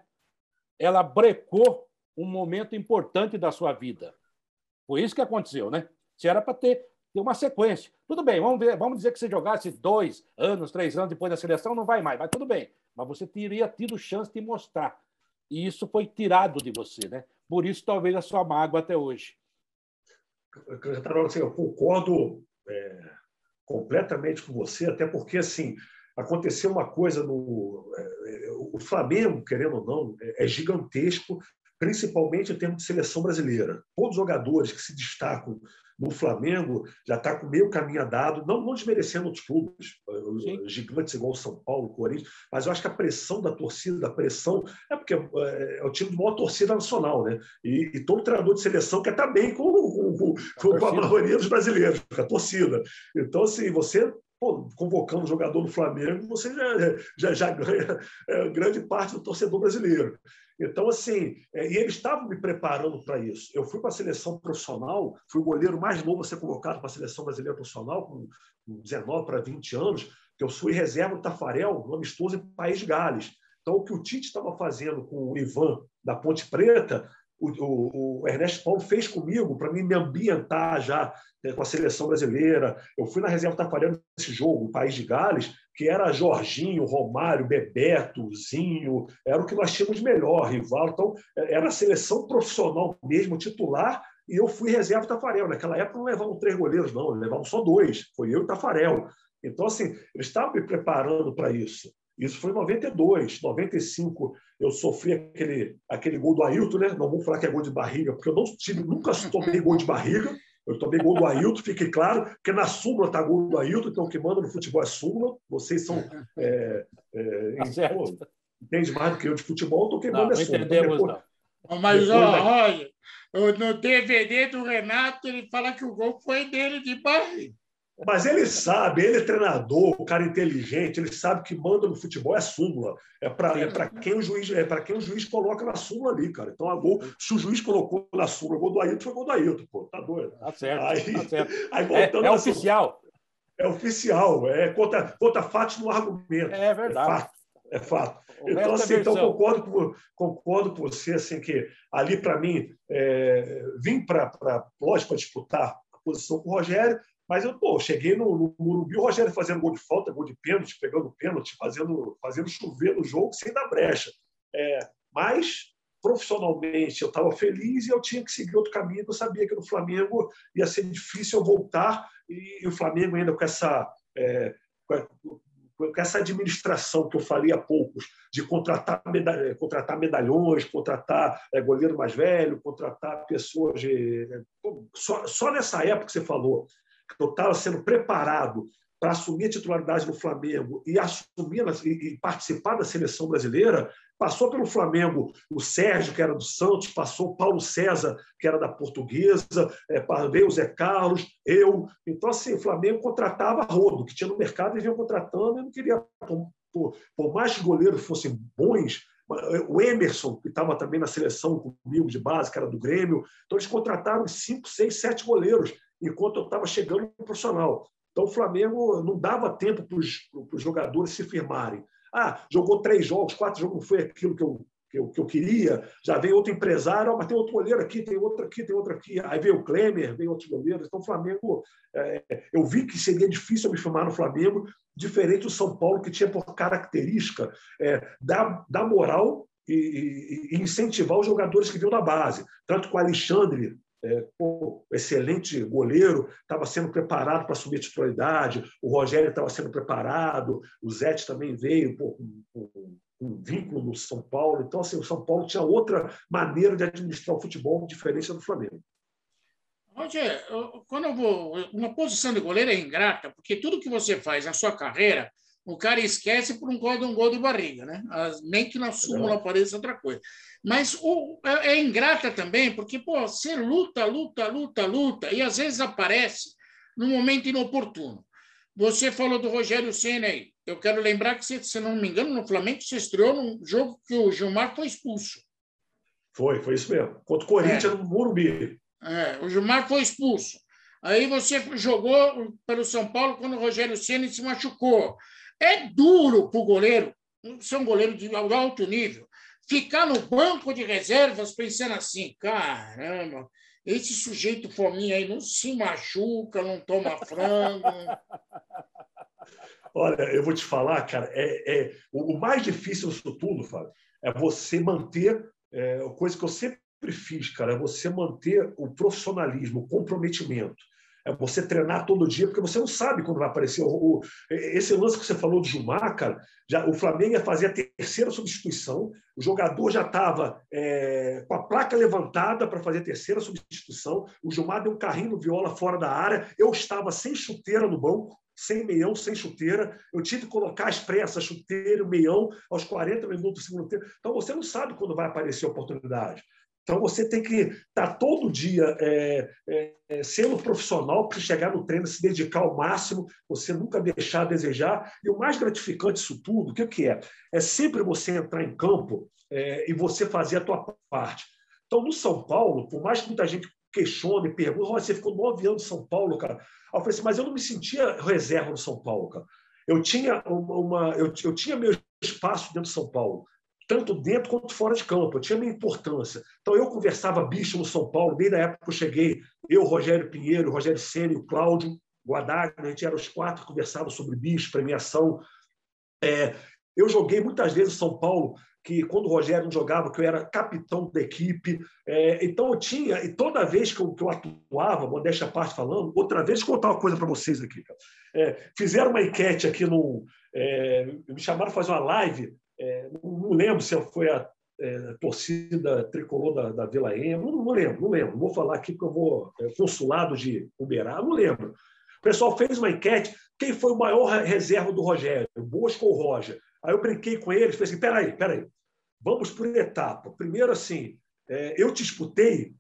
ela brecou um momento importante da sua vida. Foi isso que aconteceu, né? Se era para ter tem uma sequência. Tudo bem, vamos, ver, vamos dizer que você jogasse dois anos, três anos depois da seleção, não vai mais, mas tudo bem. Mas você teria tido chance de mostrar. E isso foi tirado de você, né? Por isso, talvez, a sua mágoa até hoje. Assim, eu concordo é, completamente com você, até porque, assim, aconteceu uma coisa no... É, o Flamengo, querendo ou não, é, é gigantesco, principalmente em termos de seleção brasileira. Todos os jogadores que se destacam no Flamengo já está com meio caminho dado, não, não desmerecendo outros clubes, Sim. gigantes igual o São Paulo, Corinthians, mas eu acho que a pressão da torcida, a pressão, é porque é, é o time de maior torcida nacional, né? E, e todo treinador de seleção quer estar bem com, com, com, com a maioria dos brasileiros, com a torcida. Então, assim, você Pô, convocando um jogador do Flamengo, você já, já, já ganha é, grande parte do torcedor brasileiro. Então, assim, é, e eles estavam me preparando para isso. Eu fui para a seleção profissional, fui o goleiro mais novo a ser convocado para a seleção brasileira profissional, com 19 para 20 anos, que eu fui reserva do Tafarel, no amistoso em País de Gales. Então, o que o Tite estava fazendo com o Ivan da Ponte Preta, o, o, o Ernesto Paulo fez comigo para me ambientar já né, com a seleção brasileira. Eu fui na reserva Tafarel nesse jogo, o País de Gales, que era Jorginho, Romário, Bebeto, Zinho, era o que nós tínhamos melhor, rival. Então, era a seleção profissional mesmo, titular, e eu fui reserva Tafarel. Naquela época não levavam três goleiros, não, levavam só dois. Foi eu e Tafarel. Então, assim, eles estavam me preparando para isso. Isso foi em 92, 95. Eu sofri aquele, aquele gol do Ailton, né? Não vou falar que é gol de barriga, porque eu não tive, nunca tomei gol de barriga. Eu tomei gol do Ailton, fique claro, porque na súmula está gol do Ailton, então o que manda no futebol é súmula. Vocês são. É, é, tá pô, entende mais do que eu de futebol, estou queimando não, é súmula. Então, depois, não. Mas, olha, no DVD do Renato, ele fala que o gol foi dele de barriga. Mas ele sabe, ele é treinador, o cara inteligente, ele sabe que manda no futebol é súmula. É para é quem o juiz é quem o juiz coloca na súmula ali, cara. Então a gol, se o juiz colocou na súmula o gol do Ailton, foi gol do Ailton, pô. Tá doido. Tá certo. Aí, tá certo. Aí, voltando é, é oficial. É oficial, é contra, contra fatos no argumento. É verdade. É fato. É fato. Então, assim, então concordo, com, concordo com você assim, que ali, para mim, é, vim para, lógico, para disputar a posição com o Rogério, mas eu pô, cheguei no, no o Rogério fazendo gol de falta, gol de pênalti, pegando pênalti, fazendo, fazendo chover no jogo sem dar brecha. É, mas, profissionalmente, eu estava feliz e eu tinha que seguir outro caminho. Eu sabia que no Flamengo ia ser difícil eu voltar e, o Flamengo ainda com essa, é, com essa administração que eu falei há poucos, de contratar, medalha, contratar medalhões, contratar é, goleiro mais velho, contratar pessoas. De, é, só, só nessa época que você falou, eu estava sendo preparado para assumir a titularidade do Flamengo e assumir e participar da seleção brasileira, passou pelo Flamengo o Sérgio, que era do Santos, passou o Paulo César, que era da Portuguesa, é, veio o Zé Carlos, eu. Então, assim, o Flamengo contratava rodo, que tinha no mercado e vinha contratando, e não queria, por, por mais que os goleiros fossem bons, o Emerson, que estava também na seleção comigo de base, que era do Grêmio, então eles contrataram cinco, seis, sete goleiros enquanto eu estava chegando no profissional. Então, o Flamengo não dava tempo para os jogadores se firmarem. Ah, jogou três jogos, quatro jogos, não foi aquilo que eu, que eu, que eu queria. Já veio outro empresário, mas tem outro goleiro aqui, tem outro aqui, tem outro aqui. Aí veio o Klemer, veio outros goleiros. Então, o Flamengo, é, eu vi que seria difícil me filmar no Flamengo, diferente do São Paulo, que tinha por característica é, dar, dar moral e, e, incentivar os jogadores que vinham da base. Tanto que o Alexandre é, pô, excelente goleiro, estava sendo preparado para assumir titularidade, o Rogério estava sendo preparado, o Zete também veio pô, com, um vínculo no São Paulo. Então, assim, o São Paulo tinha outra maneira de administrar o futebol, diferente do Flamengo. Roger, quando eu vou. Uma posição de goleiro é ingrata, porque tudo que você faz na sua carreira, o cara esquece por um gol de um gol de barriga, né? Nem que na súmula apareça outra coisa. Mas o, é, é, ingrata também, porque pô, você luta, luta, luta, luta, e às vezes aparece no momento inoportuno. Você falou do Rogério Senna aí. Eu quero lembrar que, se não me engano, no Flamengo você estreou num jogo que o Gilmar foi expulso. Foi, foi isso mesmo. Contra o Corinthians é. no Morumbi. É, o Gilmar foi expulso. Aí você jogou pelo São Paulo quando o Rogério Senna se machucou. É duro para o goleiro, ser um goleiro de alto nível, ficar no banco de reservas pensando assim, caramba, esse sujeito fominha aí não se machuca, não toma frango. Olha, eu vou te falar, cara, é, é o, mais difícil disso tudo, Fábio, é você manter, é, coisa que eu sempre fiz, cara, é você manter o profissionalismo, o comprometimento. É você treinar todo dia, porque você não sabe quando vai aparecer. O, o, esse lance que você falou do Gilmar, cara, já, o Flamengo ia fazer a terceira substituição, o jogador já estava é, com a placa levantada para fazer a terceira substituição, o Gilmar deu um carrinho no viola fora da área, eu estava sem chuteira no banco, sem meião, sem chuteira. Eu tive que colocar as pressas, chuteira, meião, aos 40 minutos do segundo tempo. Então, você não sabe quando vai aparecer a oportunidade. Então, você tem que estar tá todo dia é, é, é, sendo profissional para chegar no treino, se dedicar ao máximo, você nunca deixar a desejar. E o mais gratificante disso tudo, o que, que é? É sempre você entrar em campo é, e você fazer a tua parte. Então, no São Paulo, por mais que muita gente questione, pergunte, você ficou nove anos em São Paulo, cara. Eu falei assim, mas eu não me sentia reserva no São Paulo, cara. Eu tinha, uma eu, eu tinha meu espaço dentro de São Paulo tanto dentro quanto fora de campo. Eu tinha minha importância. Então, eu conversava bicho no São Paulo, desde a época que eu cheguei, eu, Rogério Pinheiro, Rogério Senna e o Cláudio Guadagna, a gente era os quatro que conversavam sobre bicho, premiação. É, eu joguei muitas vezes São Paulo, que quando o Rogério não jogava, que eu era capitão da equipe. É, então, eu tinha, e toda vez que eu, que eu atuava, modéstia à parte falando, outra vez, vou contar uma coisa para vocês aqui. É, fizeram uma enquete aqui no. É, me chamaram para fazer uma live é, não lembro se foi a é, torcida tricolor da, da Vila Ema, não, não, lembro, não lembro. Vou falar aqui porque eu vou. É, consulado de Uberá, não lembro. O pessoal fez uma enquete: quem foi o maior reserva do Rogério, Bosco ou Roger? Aí eu brinquei com eles, falei assim: peraí, peraí, vamos por etapa. Primeiro, assim, é, eu disputei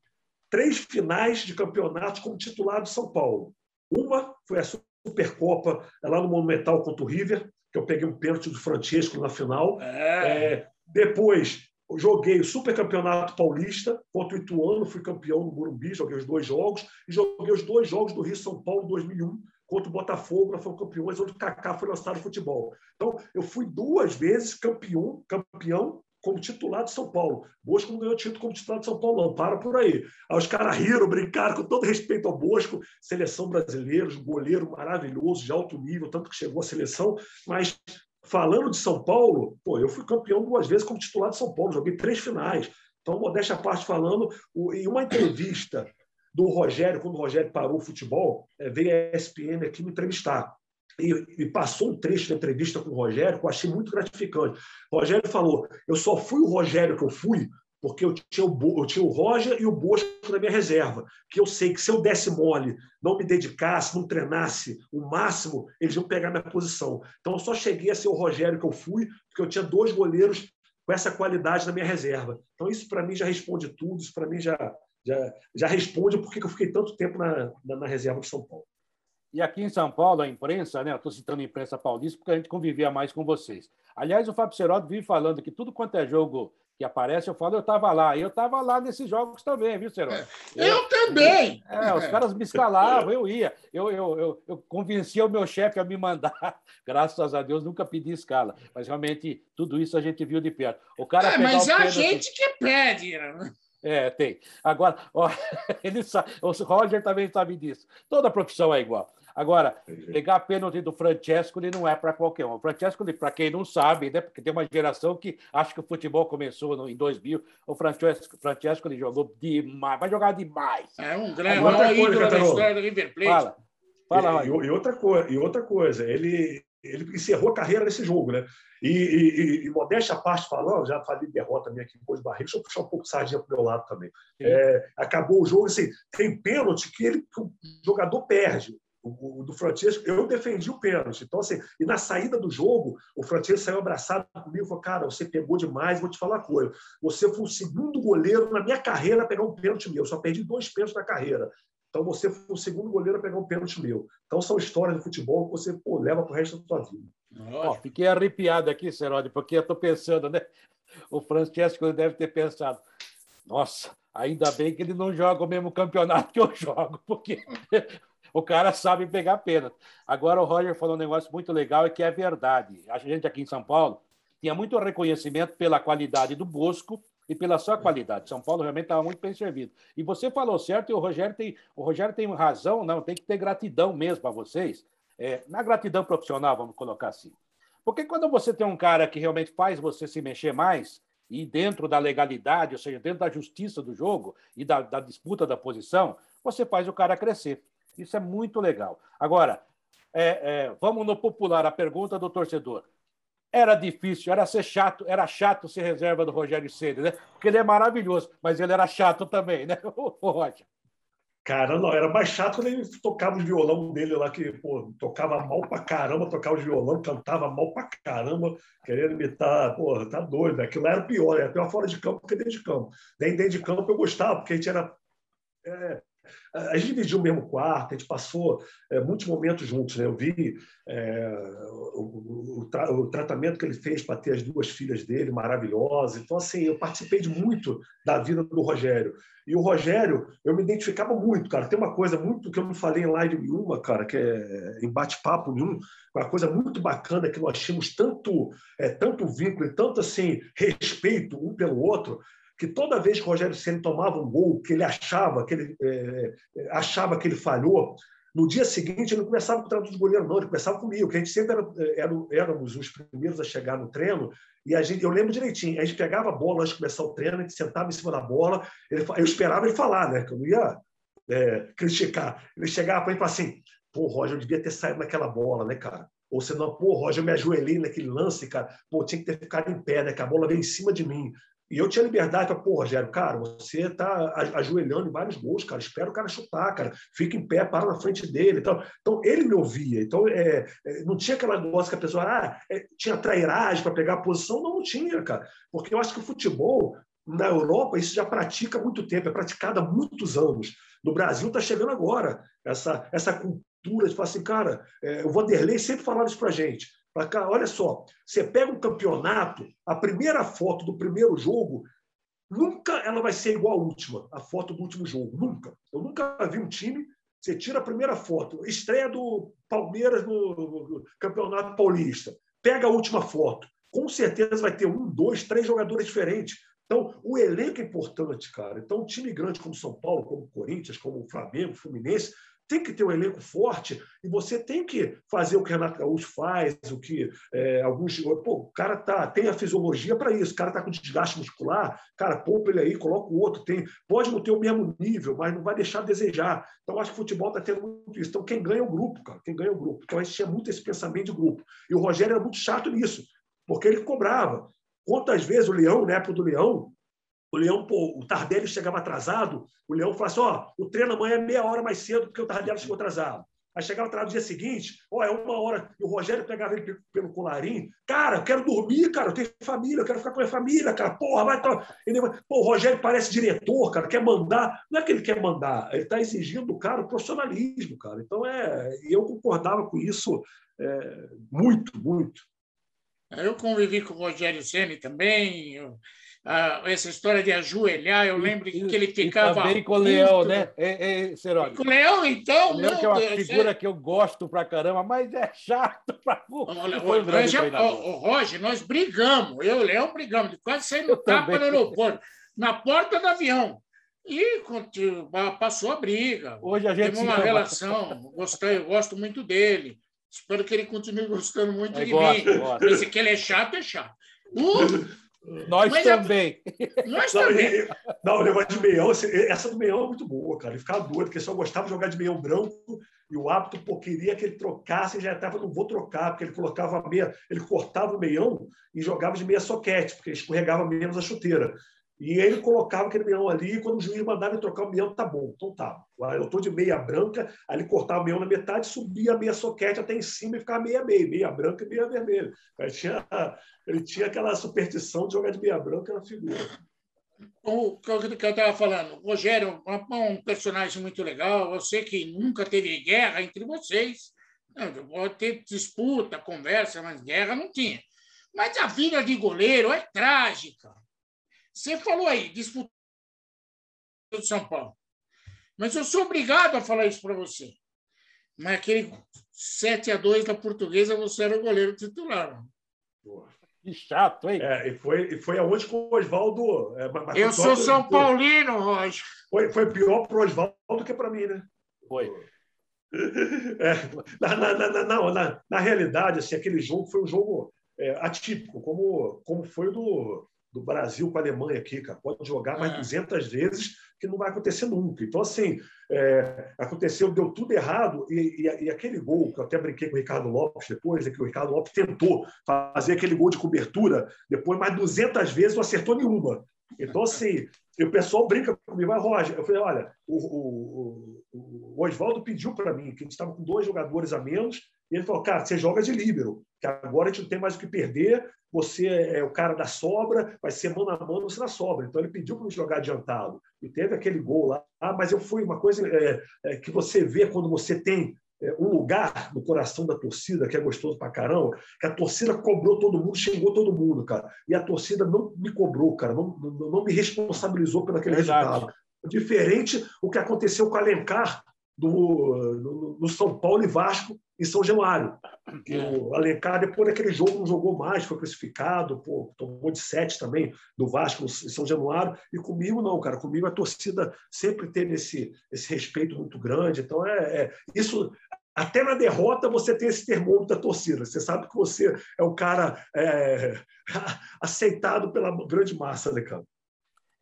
três finais de campeonatos como titular do São Paulo. Uma foi a Supercopa lá no Monumental contra o River, que eu peguei um pênalti do Francesco na final. É. É, depois, joguei o Super Campeonato Paulista contra o Ituano, fui campeão no Morumbi, joguei os dois jogos. E joguei os dois jogos do Rio São Paulo 2001 contra o Botafogo, nós fomos campeões, onde o Kaká foi lançado no futebol. Então, eu fui duas vezes campeão, campeão como titular de São Paulo. Bosco não ganhou título como titular de São Paulo, não. Para por aí. Aí os caras riram, brincaram, com todo respeito ao Bosco, seleção brasileira, goleiro maravilhoso, de alto nível, tanto que chegou à seleção, mas falando de São Paulo, pô, eu fui campeão duas vezes como titular de São Paulo, joguei três finais. Então, modéstia à parte falando, em uma entrevista do Rogério, quando o Rogério parou o futebol, é, veio a ESPN aqui me entrevistar e, e, passou um trecho da entrevista com o Rogério que eu achei muito gratificante. O Rogério falou: eu só fui o Rogério que eu fui porque eu tinha o, eu tinha o Roger e o Bosco na minha reserva, que eu sei que se eu desse mole, não me dedicasse, não treinasse o máximo, eles iam pegar minha posição. Então eu só cheguei a ser o Rogério que eu fui, porque eu tinha dois goleiros com essa qualidade na minha reserva. Então isso para mim já responde tudo, isso para mim já, já, já responde porque eu fiquei tanto tempo na, na, na reserva de São Paulo. E aqui em São Paulo, a imprensa, né? Estou citando a imprensa paulista porque a gente convivia mais com vocês. Aliás, o Fábio Serodo vive falando que tudo quanto é jogo que aparece, eu falo, eu estava lá. E eu estava lá nesses jogos também, viu, Serodo? É, eu, eu, também! É, os caras me escalavam, eu ia. Eu, eu, eu, eu convencia o meu chefe a me mandar. Graças a Deus, nunca pedi escala. Mas realmente, tudo isso a gente viu de perto. O cara é, mas a gente que pede, né? É, tem. Agora, ó, ele sabe, o Roger também sabe disso. Toda profissão é igual. Agora, pegar a pênalti do Francesco não é para qualquer um. O Francesco, para quem não sabe, né, porque tem uma geração que acha que o futebol começou no, em 2000, o Francesco, Francesco ele jogou demais, vai jogar demais. É um grande Agora, ídolo da história do River Plate. Fala. Fala, e, e, outra coisa, e outra coisa, ele, ele encerrou a carreira nesse jogo, né? E, e, e modéstia à parte falando, já falei derrota minha aqui depois do Barreiro, deixa eu puxar um pouco de sardinha para o meu lado também. É, acabou o jogo, assim, tem pênalti que, ele, que o jogador perde o, do Francesco, eu defendi o pênalti. Então, assim, e na saída do jogo, o Francesco saiu abraçado comigo e falou: Cara, você pegou demais, vou te falar uma coisa. Você foi o segundo goleiro na minha carreira a pegar um pênalti meu. Eu só perdi dois pênaltis na carreira. Então, você foi o segundo goleiro a pegar um pênalti meu. Então, são histórias do futebol que você pô, leva para o resto da sua vida. Oh, fiquei arrepiado aqui, Serode, porque eu estou pensando, né? O Francesco deve ter pensado: Nossa, ainda bem que ele não joga o mesmo campeonato que eu jogo, porque o cara sabe pegar pênalti. Agora o Roger falou um negócio muito legal e que é verdade. A gente aqui em São Paulo tinha muito reconhecimento pela qualidade do Bosco e pela sua qualidade. São Paulo realmente estava muito bem servido. E você falou certo e o Rogério tem, o Rogério tem razão, não, tem que ter gratidão mesmo para vocês. É, na gratidão profissional, vamos colocar assim. Porque quando você tem um cara que realmente faz você se mexer mais, e dentro da legalidade, ou seja, dentro da justiça do jogo e da, da disputa da posição, você faz o cara crescer. Isso é muito legal. Agora, é, é, vamos no popular, a pergunta do torcedor. Era difícil, era ser chato, era chato ser reserva do Rogério Ceni, né? Porque ele é maravilhoso, mas ele era chato também, né, o Roger? Cara, não, era mais chato quando ele tocava o violão dele lá, que pô, tocava mal pra caramba, tocava o violão, cantava mal pra caramba, querendo imitar, pô, tá doido. Aquilo era pior, era pior fora de campo que dentro de campo. Daí dentro de campo eu gostava, porque a gente era é, a gente dividiu o mesmo quarto, a gente passou é, muitos momentos juntos. Né? Eu vi é, o, o, o, tratamento que ele fez para ter as duas filhas dele, maravilhosas. Então, assim, eu participei de muito da vida do Rogério. E o Rogério, eu me identificava muito, cara. Tem uma coisa muito que eu não falei em live nenhuma, cara, que é em bate-papo nenhum, uma coisa muito bacana que nós tínhamos tanto, é, tanto vínculo e tanto assim respeito um pelo outro que toda vez que o Rogério Ceni tomava um gol que ele achava que ele é, é, achava que ele falhou, no dia seguinte ele não começava com o treinador de goleiro não, ele começava comigo, que a gente sempre era, era, éramos os primeiros a chegar no treino e a gente, eu lembro direitinho, a gente pegava a bola antes de começar o treino, a gente sentava em cima da bola, ele, eu esperava ele falar, né, que eu não ia é, criticar. Ele chegava para mim e falava assim, pô, Roger, eu devia ter saído naquela bola, né, cara? Ou senão, pô, Roger, eu me ajoelhei naquele lance, cara. Pô, tinha que ter ficado em pé, né? Que a bola veio em cima de mim. E eu tinha liberdade para, pô, Rogério, cara, você está ajoelhando em vários gols, cara, espera o cara chutar, cara, fica em pé, para na frente dele. Então, então ele me ouvia. Então, é, é, não tinha aquela negócio que a pessoa ah, é, tinha trairagem para pegar a posição. Não, não tinha, cara. Porque eu acho que o futebol, na Europa, isso já pratica há muito tempo, é praticado há muitos anos. No Brasil está chegando agora essa, essa cultura de falar assim, cara, é, o Vanderlei sempre falava isso para gente cá. Olha só, você pega um campeonato, a primeira foto do primeiro jogo, nunca ela vai ser igual à última, a foto do último jogo. Nunca. Eu nunca vi um time. Você tira a primeira foto, estreia do Palmeiras no Campeonato Paulista, pega a última foto. Com certeza vai ter um, dois, três jogadores diferentes. Então, o elenco é importante, cara. Então, um time grande como São Paulo, como Corinthians, como Flamengo, Fluminense, tem que ter um elenco forte e você tem que fazer o que Renato Gaúcho faz, o que é, alguns. Pô, o cara tá, tem a fisiologia para isso, o cara está com desgaste muscular, cara, poupa ele aí, coloca o outro. Tem, pode não ter o mesmo nível, mas não vai deixar a desejar. Então, acho que o futebol está tendo muito isso. Então, quem ganha é o grupo, cara, quem ganha é o grupo. Então, a gente tinha muito esse pensamento de grupo. E o Rogério era muito chato nisso, porque ele cobrava. Quantas vezes o Leão, na época do Leão, o Leão, pô, o Tardelli chegava atrasado, o Leão falava assim: ó, o treino amanhã é meia hora mais cedo porque o Tardelli chegou atrasado. Aí chegava atrás no dia seguinte, ó, é uma hora, e o Rogério pegava ele pelo colarinho. Cara, eu quero dormir, cara, eu tenho família, eu quero ficar com a minha família, cara, porra, vai. Tá... Ele, pô, o Rogério parece diretor, cara, quer mandar. Não é que ele quer mandar, ele está exigindo do cara o profissionalismo, cara. Então, é, eu concordava com isso é, muito, muito. Eu convivi com o Rogério Ceni também. Eu, ah, essa história de ajoelhar, eu lembro que ele ficava. E também com o Leão, né? É, é, com o Leão, então. O Leão, que é uma Deus, figura é... que eu gosto pra caramba, mas é chato pra Olha, o, já, o, o Roger, nós brigamos, eu e o Leão brigamos, quase saímos tapa no aeroporto, na porta do avião. E passou a briga. Hoje a gente tem uma relação, gostei, eu gosto muito dele. Espero que ele continue gostando muito de gosto, mim. Gosto. Esse que ele é chato, é chato. Uh, nós Mas também. Nós não, também. não, o negócio de meião, essa do meião é muito boa, cara. Ele ficava doido, porque só gostava de jogar de meião branco e o hábito pô, queria que ele trocasse e já estava, não vou trocar, porque ele colocava meia, ele cortava o meião e jogava de meia soquete, porque escorregava menos a chuteira. E ele colocava aquele meião ali, e quando o juiz mandava ele trocar o meião, tá bom, então tá. Eu estou de meia branca, aí ele cortava o meião na metade, subia a meia soquete até em cima e ficava meia meia, meia branca e meia vermelha. Ele tinha, ele tinha aquela superstição de jogar de meia branca na figura. O que eu estava falando, Rogério é um personagem muito legal. Eu sei que nunca teve guerra entre vocês. Pode ter disputa, conversa, mas guerra não tinha. Mas a vida de goleiro é trágica. Você falou aí, disputa do São Paulo. Mas eu sou obrigado a falar isso para você. Mas aquele 7 a 2 da portuguesa, você era o goleiro titular. Que chato, hein? É, e foi, e foi aonde com o Oswaldo. É, eu sou São. Paulino, Roger. Foi, foi pior para o Oswaldo do que para mim, né? Foi. É, na, na, na, na, na, na, realidade, assim, aquele jogo foi um jogo é, atípico, como, como foi o do, do Brasil com a Alemanha aqui, cara. Pode jogar mais 200 é. vezes que não vai acontecer nunca. Então, assim, é, aconteceu, deu tudo errado e, e, e, aquele gol, que eu até brinquei com o Ricardo Lopes depois, é que o Ricardo Lopes tentou fazer aquele gol de cobertura, depois mais 200 vezes não acertou nenhuma. Então, assim, o pessoal brinca comigo, vai, Roger. Eu falei, olha, o, o, o, o Oswaldo pediu para mim, que a gente estava com dois jogadores a menos, e ele falou, cara, você joga de líbero, que agora a gente não tem mais o que perder, você é o cara da sobra, vai ser mano a mano, você na sobra. Então ele pediu para me jogar adiantado. E teve aquele gol lá. Ah, mas eu fui uma coisa é, é, que você vê quando você tem é, um lugar no coração da torcida que é gostoso pra caramba, que a torcida cobrou todo mundo, xingou todo mundo, cara. E a torcida não me cobrou, cara, não, não, não me responsabilizou pelo aquele resultado. Diferente o que aconteceu com o Alencar do, no, São Paulo e Vasco em São Januário. Que o Alencar, depois daquele jogo, não jogou mais, foi crucificado, pô, tomou de sete também do Vasco em São Januário. E comigo, não, cara. Comigo a torcida sempre teve esse, esse respeito muito grande. Então, é, é isso. Até na derrota você tem esse termômetro da torcida. Você sabe que você é o cara é, aceitado pela grande massa, né, cara?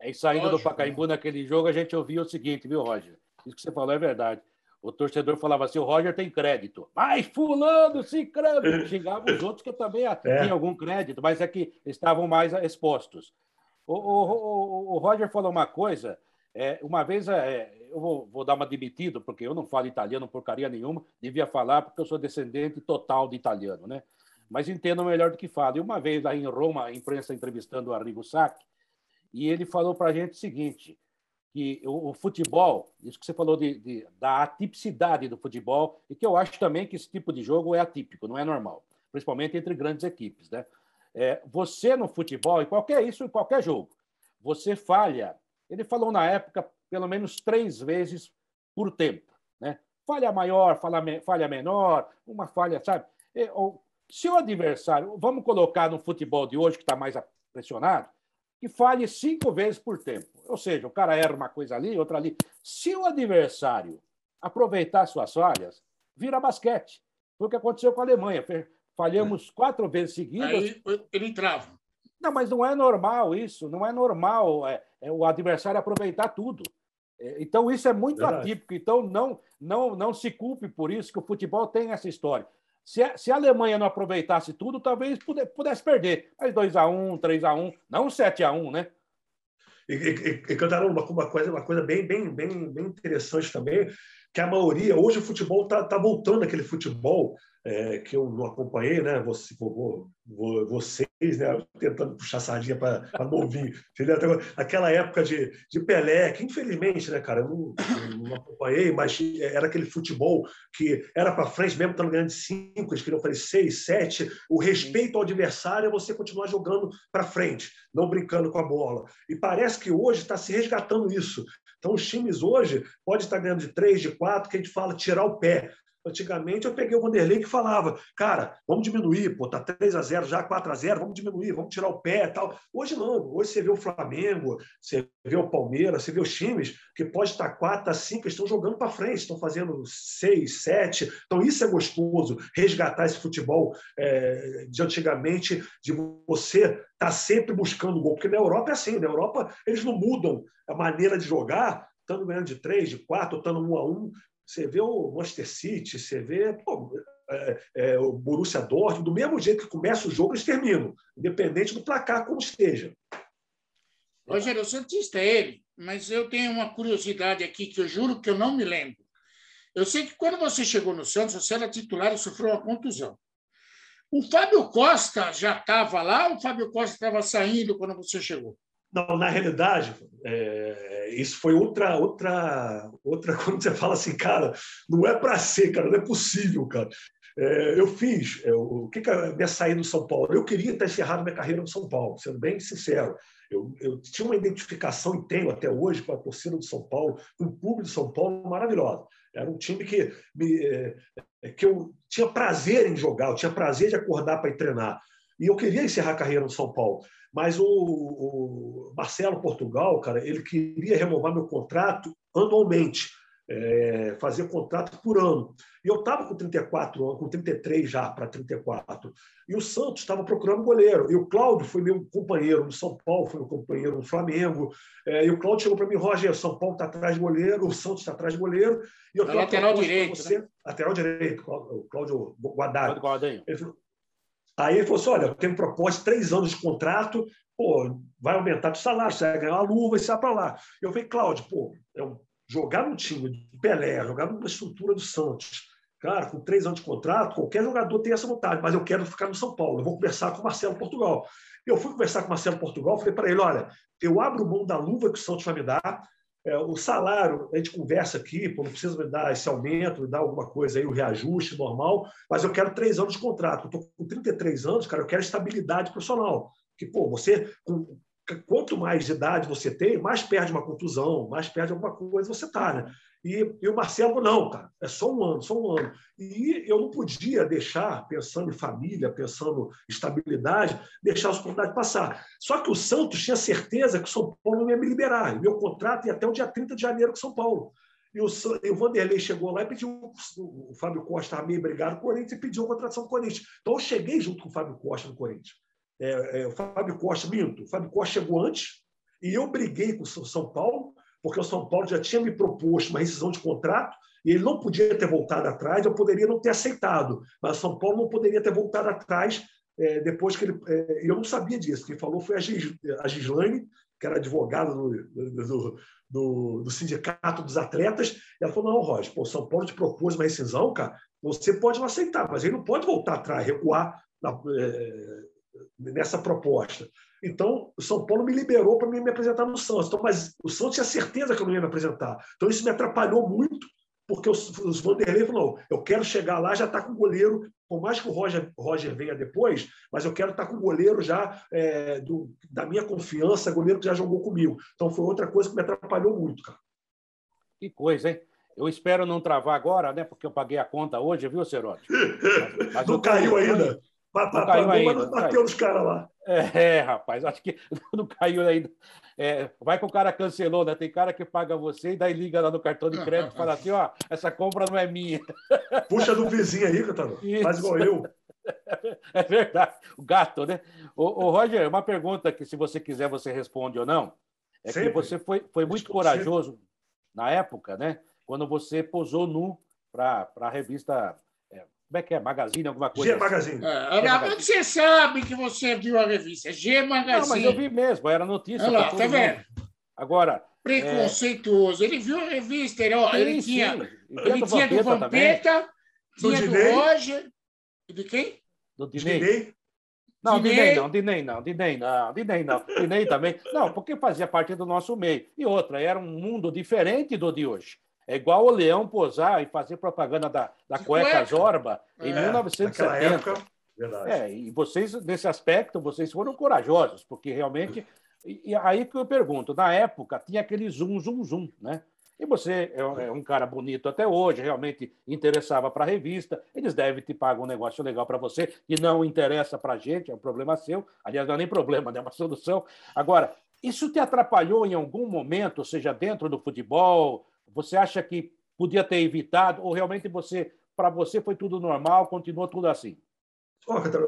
É, e saindo do Pacaembu naquele jogo, a gente ouvia o seguinte, viu, Roger? Isso que você falou é verdade. O torcedor falava assim: o Roger tem crédito. Mas Fulano, se crédito. Xingava os outros que também é. tinham algum crédito, mas é que estavam mais expostos. O, o, o, o Roger falou uma coisa. É, uma vez, é, eu vou, vou, dar uma demitida, porque eu não falo italiano porcaria nenhuma, devia falar porque eu sou descendente total de italiano, né? Mas entendo melhor do que falo. E uma vez lá em Roma, a imprensa entrevistando o Arrigo Sacchi, e ele falou para a gente o seguinte: que o, o, futebol, isso que você falou de, de, da atipicidade do futebol, e que eu acho também que esse tipo de jogo é atípico, não é normal, principalmente entre grandes equipes. Né? É, você no futebol, e qualquer isso em qualquer jogo, você falha. Ele falou na época pelo menos três vezes por tempo. Né? Falha maior, falha, falha menor, uma falha, sabe? E, ou, se o adversário, vamos colocar no futebol de hoje, que está mais pressionado, que falhe cinco vezes por tempo. Ou seja, o cara erra uma coisa ali, outra ali. Se o adversário aproveitar suas falhas, vira basquete. Foi o que aconteceu com a Alemanha. Falhamos quatro vezes seguidas. Aí ele trava. Não, mas não é normal isso. Não é normal é, é o adversário aproveitar tudo. É, então, isso é muito Verdade. atípico. Então, não, não, não se culpe por isso que o futebol tem essa história. Se a, se a Alemanha não aproveitasse tudo, talvez pudesse perder. Mas 2x1, 3x1, não 7x1, né? E, e, e cantaram uma, uma, coisa, uma coisa bem, bem, bem, bem interessante também, que a maioria, hoje o futebol está tá voltando aquele futebol é, que eu não acompanhei, né? Você, vocês, né? Tentando puxar sardinha para novinho. Entendeu? Aquela época de, de Pelé, que infelizmente, né, cara, eu não, eu não acompanhei, mas era aquele futebol que era para frente, mesmo estando ganhando de cinco, eles queriam fazer seis, sete. O respeito ao adversário é você continuar jogando para frente, não brincando com a bola. E parece que hoje está se resgatando isso. Então, os times hoje podem estar ganhando de três, de quatro, que a gente fala tirar o pé. Antigamente eu peguei o Vanderlei que falava, cara, vamos diminuir, pô, tá 3 a 0 já 4 a 0 vamos diminuir, vamos tirar o pé tal. Hoje não, hoje você vê o Flamengo, você vê o Palmeiras, você vê os times que pode estar 4 a 5, estão jogando para frente, estão fazendo 6, 7. Então isso é gostoso, resgatar esse futebol é, de antigamente, de você estar tá sempre buscando gol, porque na Europa é assim, na Europa eles não mudam a maneira de jogar, estando ganhando de 3, de 4, estando 1 a 1 você vê o Manchester City, você vê pô, é, é, o Borussia Dortmund, do mesmo jeito que começa o jogo, eles terminam, independente do placar como esteja. Rogério, o Santista é ele, mas eu tenho uma curiosidade aqui que eu juro que eu não me lembro. Eu sei que quando você chegou no Santos, você era titular e sofreu uma contusão. O Fábio Costa já estava lá ou o Fábio Costa estava saindo quando você chegou? Não, na realidade, é, isso foi outra, outra, outra. Quando você fala assim, cara, não é para ser, cara, não é possível, cara. É, eu fiz. É, o que, que é minha saída do São Paulo? Eu queria ter encerrado minha carreira no São Paulo, sendo bem sincero. Eu, eu, tinha uma identificação e tenho até hoje com a torcida do São Paulo, com o público do São Paulo maravilhosa. Era um time que, me, é, que eu tinha prazer em jogar, eu tinha prazer de acordar para treinar. E eu queria encerrar a carreira no São Paulo. Mas o, o Marcelo Portugal, cara, ele queria renovar meu contrato anualmente, é, fazer contrato por ano. E eu estava com 34 anos, com 33 já para 34. E o Santos estava procurando goleiro. E o Cláudio foi meu companheiro no São Paulo, foi meu companheiro no Flamengo. É, e o Cláudio chegou para mim, Roger, São Paulo está atrás de goleiro, o Santos está atrás de goleiro. E eu tenho lateral direito. Você, né? Lateral direito, o Cláudio Guadagno. Ele falou, Aí ele falou assim: olha, eu tenho proposta três anos de contrato, pô, vai aumentar o salário, você vai ganhar uma luva e sai para lá. Eu falei, Cláudio, pô, eu jogar no time do Pelé, jogar numa estrutura do Santos, cara, com três anos de contrato, qualquer jogador tem essa vontade, mas eu quero ficar no São Paulo, eu vou conversar com o Marcelo Portugal. Eu fui conversar com o Marcelo Portugal, falei para ele: olha, eu abro mão da luva que o Santos vai me dar, é, o salário, a gente conversa aqui, pô, não precisa me dar esse aumento, me dar alguma coisa aí, o reajuste normal, mas eu quero três anos de contrato. Eu estou com 33 anos, cara, eu quero estabilidade profissional. Que, pô, você, com, quanto mais idade você tem, mais perde uma contusão, mais perde alguma coisa você está, né? E, e, o Marcelo, não, cara, é só um ano, só um ano. E eu não podia deixar, pensando em família, pensando em estabilidade, deixar a oportunidade passar. Só que o Santos tinha certeza que o São Paulo não ia me liberar. E meu contrato ia até o dia 30 de janeiro com São Paulo. E o, e o Vanderlei chegou lá e pediu, o Fábio Costa estava meio brigado com o Corinthians e pediu a contratação do Corinthians. Então eu cheguei junto com o Fábio Costa no Corinthians. É, é, Fábio Costa, minto, o Fábio Costa chegou antes e eu briguei com o São Paulo porque o São Paulo já tinha me proposto uma rescisão de contrato e ele não podia ter voltado atrás, eu poderia não ter aceitado, mas o São Paulo não poderia ter voltado atrás é, depois que ele. É, eu não sabia disso, quem falou foi a, Gis, a que era advogada do, do, do, do, sindicato dos atletas, ela falou: não, Roger, o São Paulo te propôs uma rescisão, cara, você pode não aceitar, mas ele não pode voltar atrás, recuar na, é, nessa proposta. Então, o São Paulo me liberou para me apresentar no Santos. Então, mas o Santos tinha certeza que eu não ia me apresentar. Então, isso me atrapalhou muito, porque os, os Vanderlei falou: eu quero chegar lá, já está com o goleiro, por mais que o Roger, Roger venha depois, mas eu quero estar tá com o goleiro já é, do, da minha confiança, goleiro que já jogou comigo. Então, foi outra coisa que me atrapalhou muito, cara. Que coisa, hein? Eu espero não travar agora, né? Porque eu paguei a conta hoje, viu, Cerote? Mas, mas não caiu ainda. Não caiu ainda. Mas bateu nos caras lá. É, rapaz, acho que não caiu ainda. É, vai que o cara cancelou, né? Tem cara que paga você e daí liga lá no cartão de crédito e fala assim: ó, essa compra não é minha. Puxa do vizinho aí, Catano. Faz igual eu. É verdade. O gato, né? Ô, ô, Roger, uma pergunta que, se você quiser, você responde ou não. É Sempre. que você foi, foi muito corajoso sempre. na época, né? Quando você posou nu para a revista como é que é? Magazine, alguma coisa? G assim. Magazine. É, G Magazine. Você sabe que você viu a revista. G Magazine. Não, mas eu vi mesmo, era notícia. Olha lá, tá vendo? Agora. Preconceituoso. É... Ele viu a revista, ele, ó, sim, ele tinha, sim. ele tinha do Vampeta, tinha do Roger. De quem? Do. Dinei. Não, Dinei não, Dinei não, Dinei não, Dinei não, Dinei também. Não, porque fazia parte do nosso meio. E outra, era um mundo diferente do de hoje. É igual o Leão posar e fazer propaganda da, da cueca, cueca Zorba em é, 1970. Época, verdade. É, e vocês, nesse aspecto, vocês foram corajosos, porque realmente. E, e aí que eu pergunto, na época tinha aquele zoom, zoom, zoom, né? E você é, é um cara bonito até hoje, realmente interessava para a revista. Eles devem te pagar um negócio legal para você, que não interessa para a gente, é um problema seu. Aliás, não é nem problema, né? é uma solução. Agora, isso te atrapalhou em algum momento, seja dentro do futebol? Você acha que podia ter evitado, ou realmente você, para você, foi tudo normal, continuou tudo assim?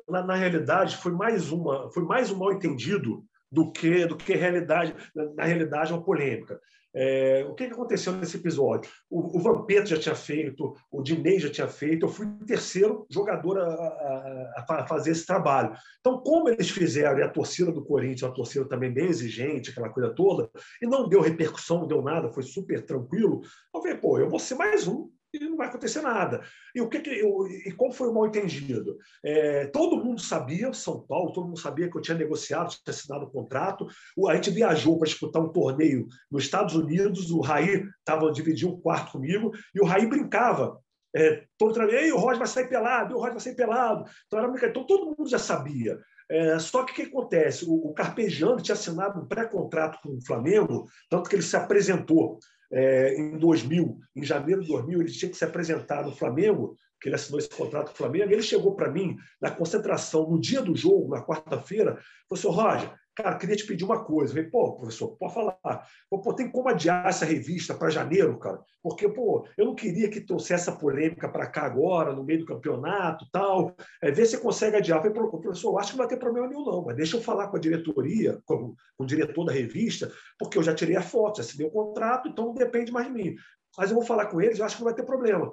na, na realidade, foi mais uma, foi mais um mal entendido do que do que realidade na realidade uma polêmica. É, o que, aconteceu nesse episódio? O, o Vampeta já tinha feito, o Dinei já tinha feito, eu fui o terceiro jogador a, a, a, fazer esse trabalho. Então, como eles fizeram, e a torcida do Corinthians, uma torcida também bem exigente, aquela coisa toda, e não deu repercussão, não deu nada, foi super tranquilo, eu falei, pô, eu vou ser mais um e não vai acontecer nada. E o que, que eu, e qual foi o mal entendido? É, todo mundo sabia, São Paulo, todo mundo sabia que eu tinha negociado, tinha assinado o um contrato. A gente viajou para disputar um torneio nos Estados Unidos. O Raí estava dividindo um quarto comigo e o Raí brincava. É, todo o Roger vai sair pelado, o Roger vai sair pelado. Então, era então todo mundo já sabia. É, só que o que acontece? O, o Carpegiani tinha assinado um pré-contrato com o Flamengo, tanto que ele se apresentou é, em 2000, em janeiro de 2000, ele tinha que se apresentar no Flamengo, que ele assinou esse contrato com o Flamengo. Ele chegou para mim na concentração, no dia do jogo, na quarta-feira, falou assim: Roger, Cara, queria te pedir uma coisa. Eu falei, pô, professor, pode falar. Pô, tem como adiar essa revista para janeiro, cara? Porque, pô, eu não queria que trouxesse essa polêmica para cá agora, no meio do campeonato tal. É, ver se consegue adiar. Eu falei, professor, acho que não vai ter problema nenhum, não, mas deixa eu falar com a diretoria, com, com o diretor da revista, porque eu já tirei a foto, já assinei o contrato, então não depende mais de mim. Mas eu vou falar com eles, eu acho que não vai ter problema.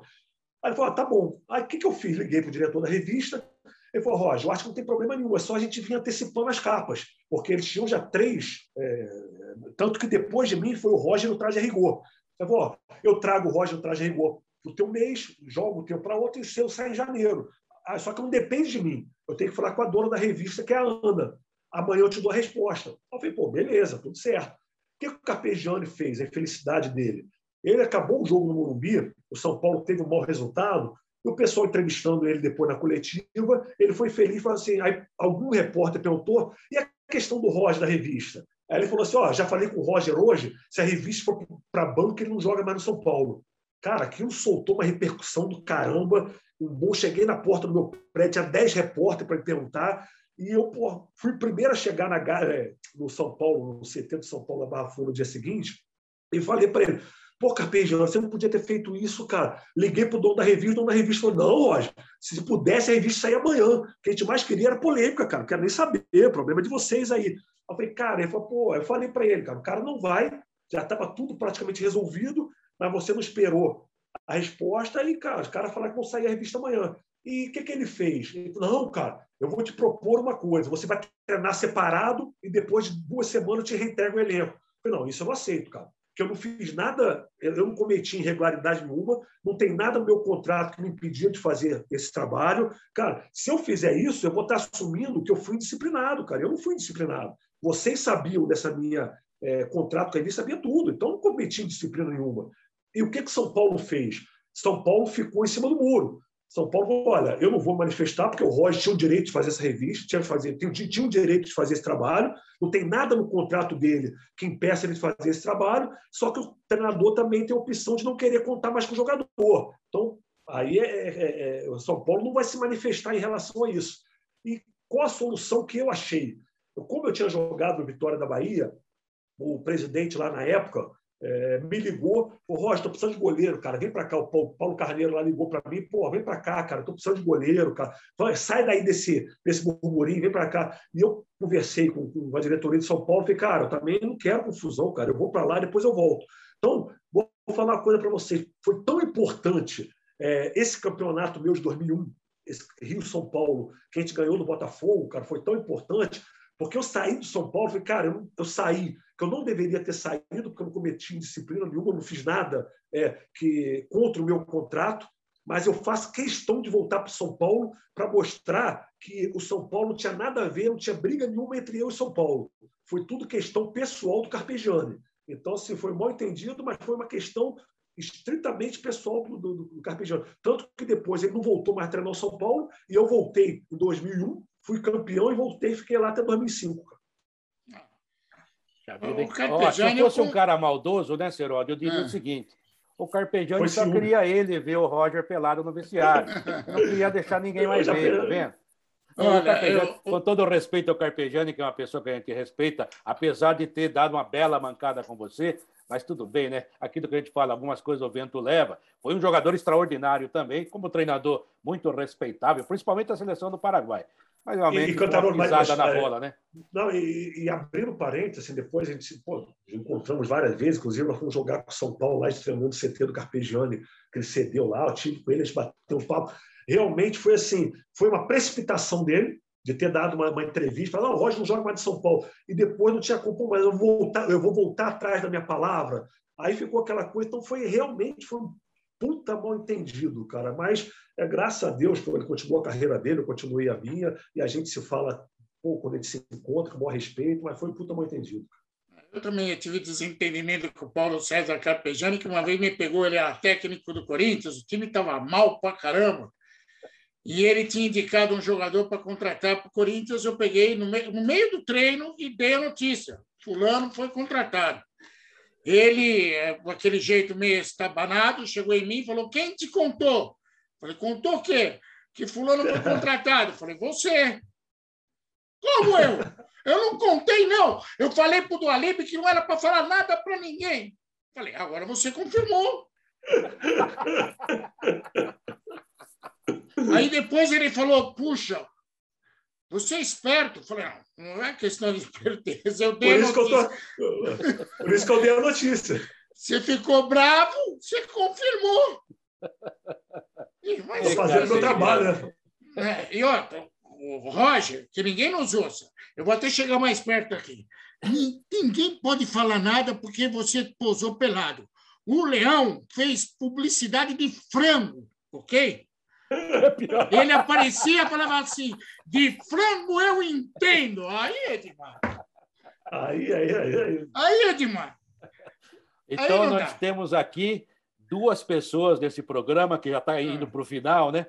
Aí ele falou, ah, tá bom. Aí o que, que eu fiz? Liguei para o diretor da revista, ele falou, Roger, eu acho que não tem problema nenhum, é só a gente vir antecipando as capas, porque eles tinham já três, é, tanto que depois de mim foi o Roger no traje a rigor. Eu falou, eu trago o Roger no traje a rigor para o teu mês, jogo o teu para outro e o seu sai em janeiro. Ah, só que não depende de mim. Eu tenho que falar com a dona da revista, que é a Ana. Amanhã eu te dou a resposta. Eu falei, pô, beleza, tudo certo. O que o Carpegiani fez, a infelicidade dele? Ele acabou o jogo no Morumbi, o São Paulo teve um mau resultado, e o pessoal entrevistando ele depois na coletiva, ele foi feliz, falou assim, aí algum repórter perguntou, e a questão do Roger da revista? Aí ele falou assim, ó, já falei com o Roger hoje, se a revista for para banco, ele não joga mais no São Paulo. Cara, aquilo soltou uma repercussão do caramba. Um bom, cheguei na porta do meu prédio, tinha 10 repórteres para perguntar, e eu pô, fui primeiro a chegar na, é, no São Paulo, no CT do São Paulo, na Barra Funda, no dia seguinte, e falei para ele: Pô, Carpegiani, você não podia ter feito isso, cara. Liguei pro dono da revista, o dono da revista falou: não, Roger, se pudesse, a revista sair amanhã. O que a gente mais queria era polêmica, cara. Não quero nem saber, o problema é de vocês aí. Eu falei, cara, ele falou, pô, eu falei para ele, cara, o cara não vai, já estava tudo praticamente resolvido, mas você não esperou a resposta, e, cara, os caras falaram que vão sair a revista amanhã. E o que, que ele fez? Ele falou, não, cara, eu vou te propor uma coisa. Você vai treinar separado e depois de duas semanas eu te reintegra o elenco. Eu falei, não, isso eu não aceito, cara que eu não fiz nada, eu não cometi irregularidade nenhuma, não tem nada no meu contrato que me impedia de fazer esse trabalho. Cara, se eu fizer isso, eu vou estar assumindo que eu fui indisciplinado, cara. Eu não fui indisciplinado. Vocês sabiam dessa minha é, contrato com a sabia tudo. Então, não cometi disciplina nenhuma. E o que, que São Paulo fez? São Paulo ficou em cima do muro. São Paulo, olha, eu não vou manifestar porque o Roger tinha o direito de fazer essa revista, tinha, fazer, tinha, tinha o direito de fazer esse trabalho, não tem nada no contrato dele que impeça ele de fazer esse trabalho, só que o treinador também tem a opção de não querer contar mais com o jogador. Então, aí é, é, é, é o São Paulo não vai se manifestar em relação a isso. E qual a solução que eu achei? Como eu tinha jogado no Vitória da Bahia, o presidente lá na época, é, me ligou, o Roger, estou precisando de goleiro, cara, vem para cá. O Paulo, Paulo, Carneiro lá ligou para mim, pô, vem para cá, cara, estou precisando de goleiro, cara. Sai daí desse, desse burburinho, vem para cá. E eu conversei com, com, a diretoria de São Paulo, falei, cara, eu também não quero confusão, cara, eu vou para lá, depois eu volto. Então, vou falar uma coisa para vocês, foi tão importante é, esse campeonato meu de 2001, Rio-São Paulo, que a gente ganhou no Botafogo, cara, foi tão importante, porque eu saí do São Paulo, falei, cara, eu, eu saí que eu não deveria ter saído, porque eu não cometi indisciplina nenhuma, não fiz nada é, que contra o meu contrato. mas eu faço questão de voltar para São Paulo para mostrar que o São Paulo não tinha nada a ver, não tinha briga nenhuma entre eu e São Paulo. Foi tudo questão pessoal do Carpegiani. Então, assim, foi mal entendido, mas foi uma questão estritamente pessoal do, do, do Carpegiani. Tanto que depois ele não voltou mais a treinar o São Paulo e eu voltei em 2001, fui campeão e voltei, fiquei lá até 2005. O Carpegiani, se eu fosse um cara maldoso, né, Seródio, eu diria é. o seguinte: o Carpegiani só queria ele ver o Roger pelado no vestiário. Não queria deixar ninguém mais ver, tá vendo? Olha, eu... Com todo o respeito ao Carpegiani, que é uma pessoa que a gente respeita, apesar de ter dado uma bela mancada com você, mas tudo bem, né? Aquilo que a gente fala, algumas coisas o vento leva. Foi um jogador extraordinário também, como treinador muito respeitável, principalmente a seleção do Paraguai. Mas realmente, e, uma pisada mas, na é, bola, né? Não, e, e abrindo parênteses, assim, depois a gente pô, encontramos várias vezes, inclusive nós fomos jogar com o São Paulo lá, treinando o CT do Carpegiani, que ele cedeu lá, eu tive com ele, a gente bateu um papo. Realmente foi assim, foi uma precipitação dele, de ter dado uma, uma entrevista, falar, não, o Roger não joga mais de São Paulo, e depois não tinha culpa, mas eu vou voltar, eu vou voltar atrás da minha palavra. Aí ficou aquela coisa, então foi realmente foi um puta mal entendido, cara. Mas é graças a Deus, ele continuou a carreira dele, eu continuei a minha, e a gente se fala pouco quando a gente se encontra, com o maior respeito, mas foi um puta mal entendido. Eu também tive desentendimento com o Paulo César Carpegiani, que uma vez me pegou, ele era técnico do Corinthians, o time estava mal pra caramba, e ele tinha indicado um jogador para contratar para o Corinthians, eu peguei no no meio do treino e dei a notícia. Fulano foi contratado. Ele, é, com aquele jeito meio estabanado, chegou em mim e falou: Quem te contou? Falei: Contou o quê? Que Fulano foi contratado. Falei: Você. Como eu? Eu não contei, não. Eu falei para o Dualib que não era para falar nada para ninguém. Falei: Agora você confirmou. Aí depois ele falou: Puxa, você é esperto. Eu falei, não, não é questão de esperteza, eu dei por isso notícia. Que eu tô... Por isso que eu dei a notícia. Você ficou bravo, você confirmou. Estou fazendo meu trabalho, né? É, e outra, o Roger, que ninguém nos ouça, eu vou até chegar mais perto aqui. Ninguém pode falar nada porque você posou pelado. O Leão fez publicidade de frango, ok? É Ele aparecia e falava assim: de frango eu entendo. Aí, Edmar. Aí, aí, aí. Aí, aí Edmar. Então, aí nós dá. temos aqui duas pessoas desse programa que já está indo ah. para o final, né?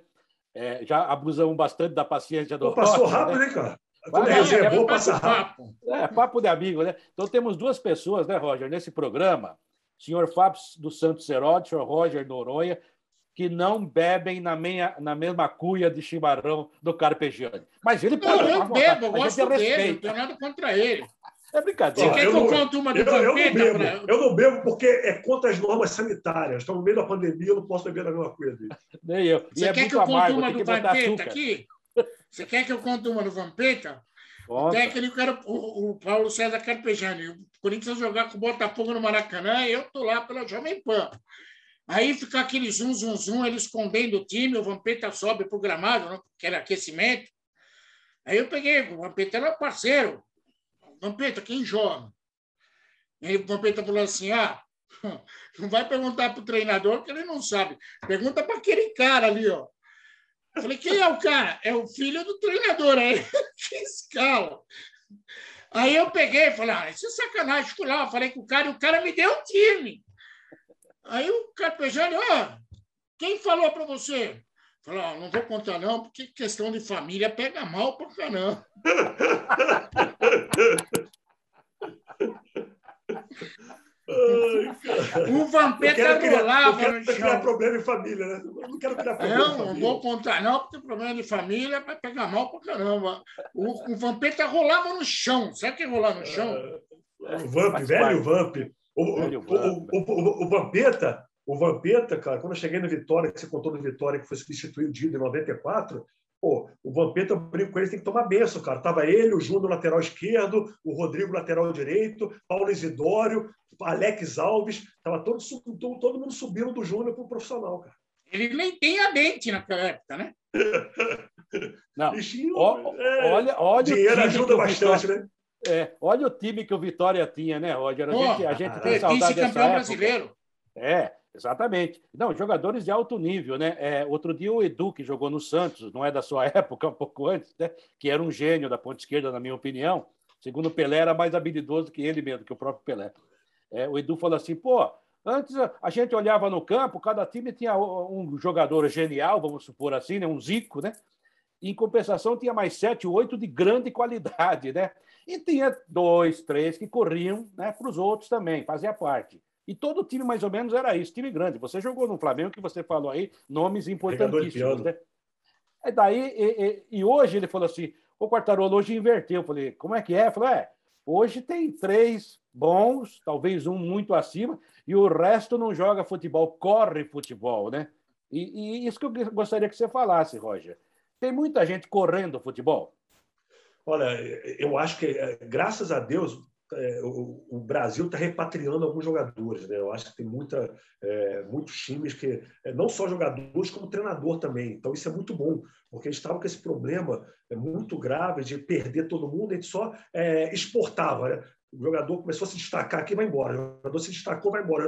É, já abusamos bastante da paciência do Pô, Passou Rocha, rápido, né, né cara? Vai, é, é, bom passar rápido. É, papo de amigo, né? Então temos duas pessoas, né, Roger, nesse programa. Senhor Fábio dos Santos Serotti, senhor Roger Noronha, que não bebem na, meia, na mesma cuia de chimarrão do Carpegiani. Mas ele pode. Não, eu bebo, eu gosto dele, não tenho nada contra ele. É brincadeira. Você quer que eu conte uma do eu, eu, não bebo, pra... eu não bebo porque é contra as normas sanitárias. Estou no meio da pandemia, eu não posso beber na mesma coisa dele. Nem eu. Você é quer que eu conte uma do Vampeta aqui? Você quer que eu conte uma do Vampeta? O técnico era o, o Paulo César Carpegiani. O Corinthians jogar com o Botafogo no Maracanã, eu estou lá pela Jovem Pan. Aí fica aquele zum, zum, zum, ele escondendo o time, o Vampeta sobe para o gramado, né, que era aquecimento. Aí eu peguei, o Vampeta era parceiro. Vampeta, quem joga? Aí o Vampeta falou assim: ah, não vai perguntar para o treinador, que ele não sabe. Pergunta para aquele cara ali, ó. Eu falei, quem é o cara? É o filho do treinador. Aí que escala. Aí eu peguei e falei, ah, isso é sacanagem. Fui lá, falei com o cara e o cara me deu o time. Aí o Carpegiani, ó, quem falou para você? Falou, oh, não vou contar não, porque questão de família pega mal para caramba. Ai, o Vampeta rolava no chão. criar problema em família, né? não quero criar problema. Não, não vou contar, não, porque problema de família vai pegar mal para caramba. O, o Vampeta rolava no chão. Sabe o que é rolar no chão? É, o Vamp, velho Vamp. O, o, o, o, Vampeta, o Vampeta, cara, quando eu cheguei no Vitória, que você contou no Vitória, que foi substituído em 94, pô, o Vampeta, eu brinco com ele, tem que tomar benção, cara. Tava ele, o Júnior, lateral esquerdo, o Rodrigo, lateral direito, Paulo Isidório, Alex Alves, tava todo, todo, todo mundo subindo do Júnior para o profissional, cara. Ele nem tem a dente naquela época, né? Não. Bichinho, o, é, olha, olha dinheiro ajuda bastante, né? É, olha o time que o Vitória tinha, né, Roger? A gente, a gente tem saudade dessa época. brasileiro. É, exatamente. Não, jogadores de alto nível, né? É, outro dia o Edu, que jogou no Santos, não é da sua época, um pouco antes, né? Que era um gênio da ponta esquerda, na minha opinião. Segundo o Pelé, era mais habilidoso que ele mesmo, que o próprio Pelé. É, o Edu falou assim, pô, antes a gente olhava no campo, cada time tinha um jogador genial, vamos supor assim, né? um zico, né? Em compensação, tinha mais sete, oito de grande qualidade, né? E tinha dois, três que corriam né, para os outros também, fazia parte. E todo time, mais ou menos, era isso, time grande. Você jogou no Flamengo, que você falou aí, nomes importantíssimos. Né? E daí, e, e, e, hoje ele falou assim: o Quartarolo hoje inverteu. Eu falei, como é que é? Falei, é, hoje tem três bons, talvez um muito acima, e o resto não joga futebol, corre futebol, né? E, e isso que eu gostaria que você falasse, Roger. Tem muita gente correndo futebol. Olha, eu acho que, é, graças a Deus, é, o, Brasil está repatriando alguns jogadores. Né? Eu acho que tem muita, é, muitos times que, não só jogadores, como treinador também. Então, isso é muito bom, porque a gente estava com esse problema muito grave de perder todo mundo, a gente só é, exportava. Né? O jogador começou a se destacar aqui vai embora. O jogador se destacou, vai embora.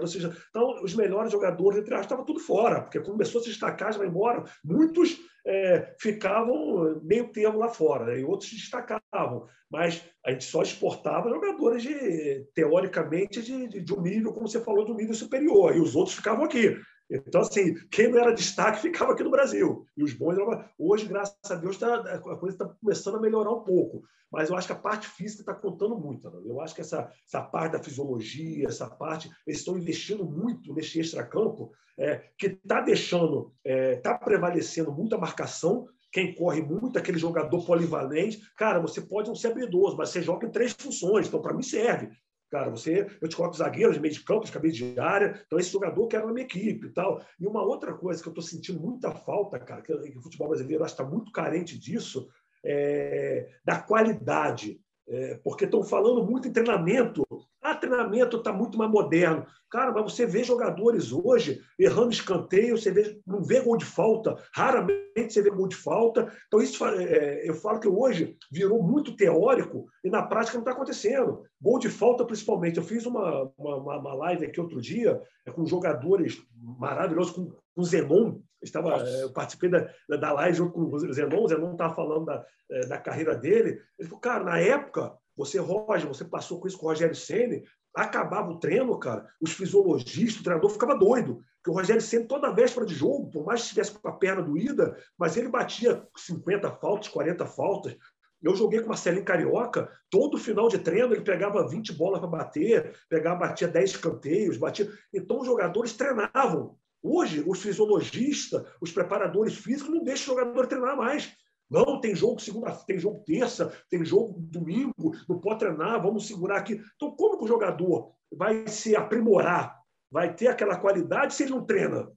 Então, os melhores jogadores, entre aspas, estavam tudo fora, porque começou a se destacar, já vai embora. Muitos é, ficavam meio termo lá fora, né? e outros destacavam. Mas a gente só exportava jogadores, de, teoricamente, de, de, de um nível, como você falou, de um nível superior, e os outros ficavam aqui. Então, assim, quem não era destaque ficava aqui no Brasil. E os bons eram... Hoje, graças a Deus, tá, a coisa está começando a melhorar um pouco. Mas eu acho que a parte física está contando muito. Né? Eu acho que essa, essa parte da fisiologia, essa parte, eles estão investindo muito nesse extracampo, é, que está deixando, está é, tá prevalecendo muita marcação. Quem corre muito, aquele jogador polivalente. Cara, você pode não ser habilidoso, mas você joga em três funções. Então, para mim, serve. Cara, você, eu te coloco zagueiro de meio de campo, de cabeça de área, então esse jogador quer na minha equipe e tal. E uma outra coisa que eu estou sentindo muita falta, cara, que, que o futebol brasileiro acho que está muito carente disso, é, da qualidade. É, porque estão falando muito em treinamento. Ah, treinamento está muito mais moderno. Cara, mas você vê jogadores hoje errando escanteio, você vê, não vê gol de falta, raramente você vê gol de falta. Então, isso é, eu falo que hoje virou muito teórico e na prática não está acontecendo. Gol de falta, principalmente. Eu fiz uma, uma, uma live aqui outro dia é, com jogadores maravilhosos, com, com o Zenon. Estava, é, eu participei da, da live junto com o Zenon, o Zenon estava falando da, é, da carreira dele. Ele falou, cara, na época, você, Roger, você passou com isso com o Rogério Senna, acabava o treino, cara, os fisiologistas, o treinador ficava doido. Porque o Rogério sempre, toda véspera de jogo, por mais que estivesse com a perna doída, mas ele batia 50 faltas, 40 faltas. Eu joguei com o Marcelinho Carioca, todo final de treino ele pegava 20 bolas para bater, pegava, batia 10 canteios, batia. Então os jogadores treinavam. Hoje, os fisiologistas, os preparadores físicos não deixam o jogador treinar mais. Não, tem jogo segunda, tem jogo terça, tem jogo domingo, não pode treinar, vamos segurar aqui. Então, como que o jogador vai se aprimorar, vai ter aquela qualidade se ele não treina?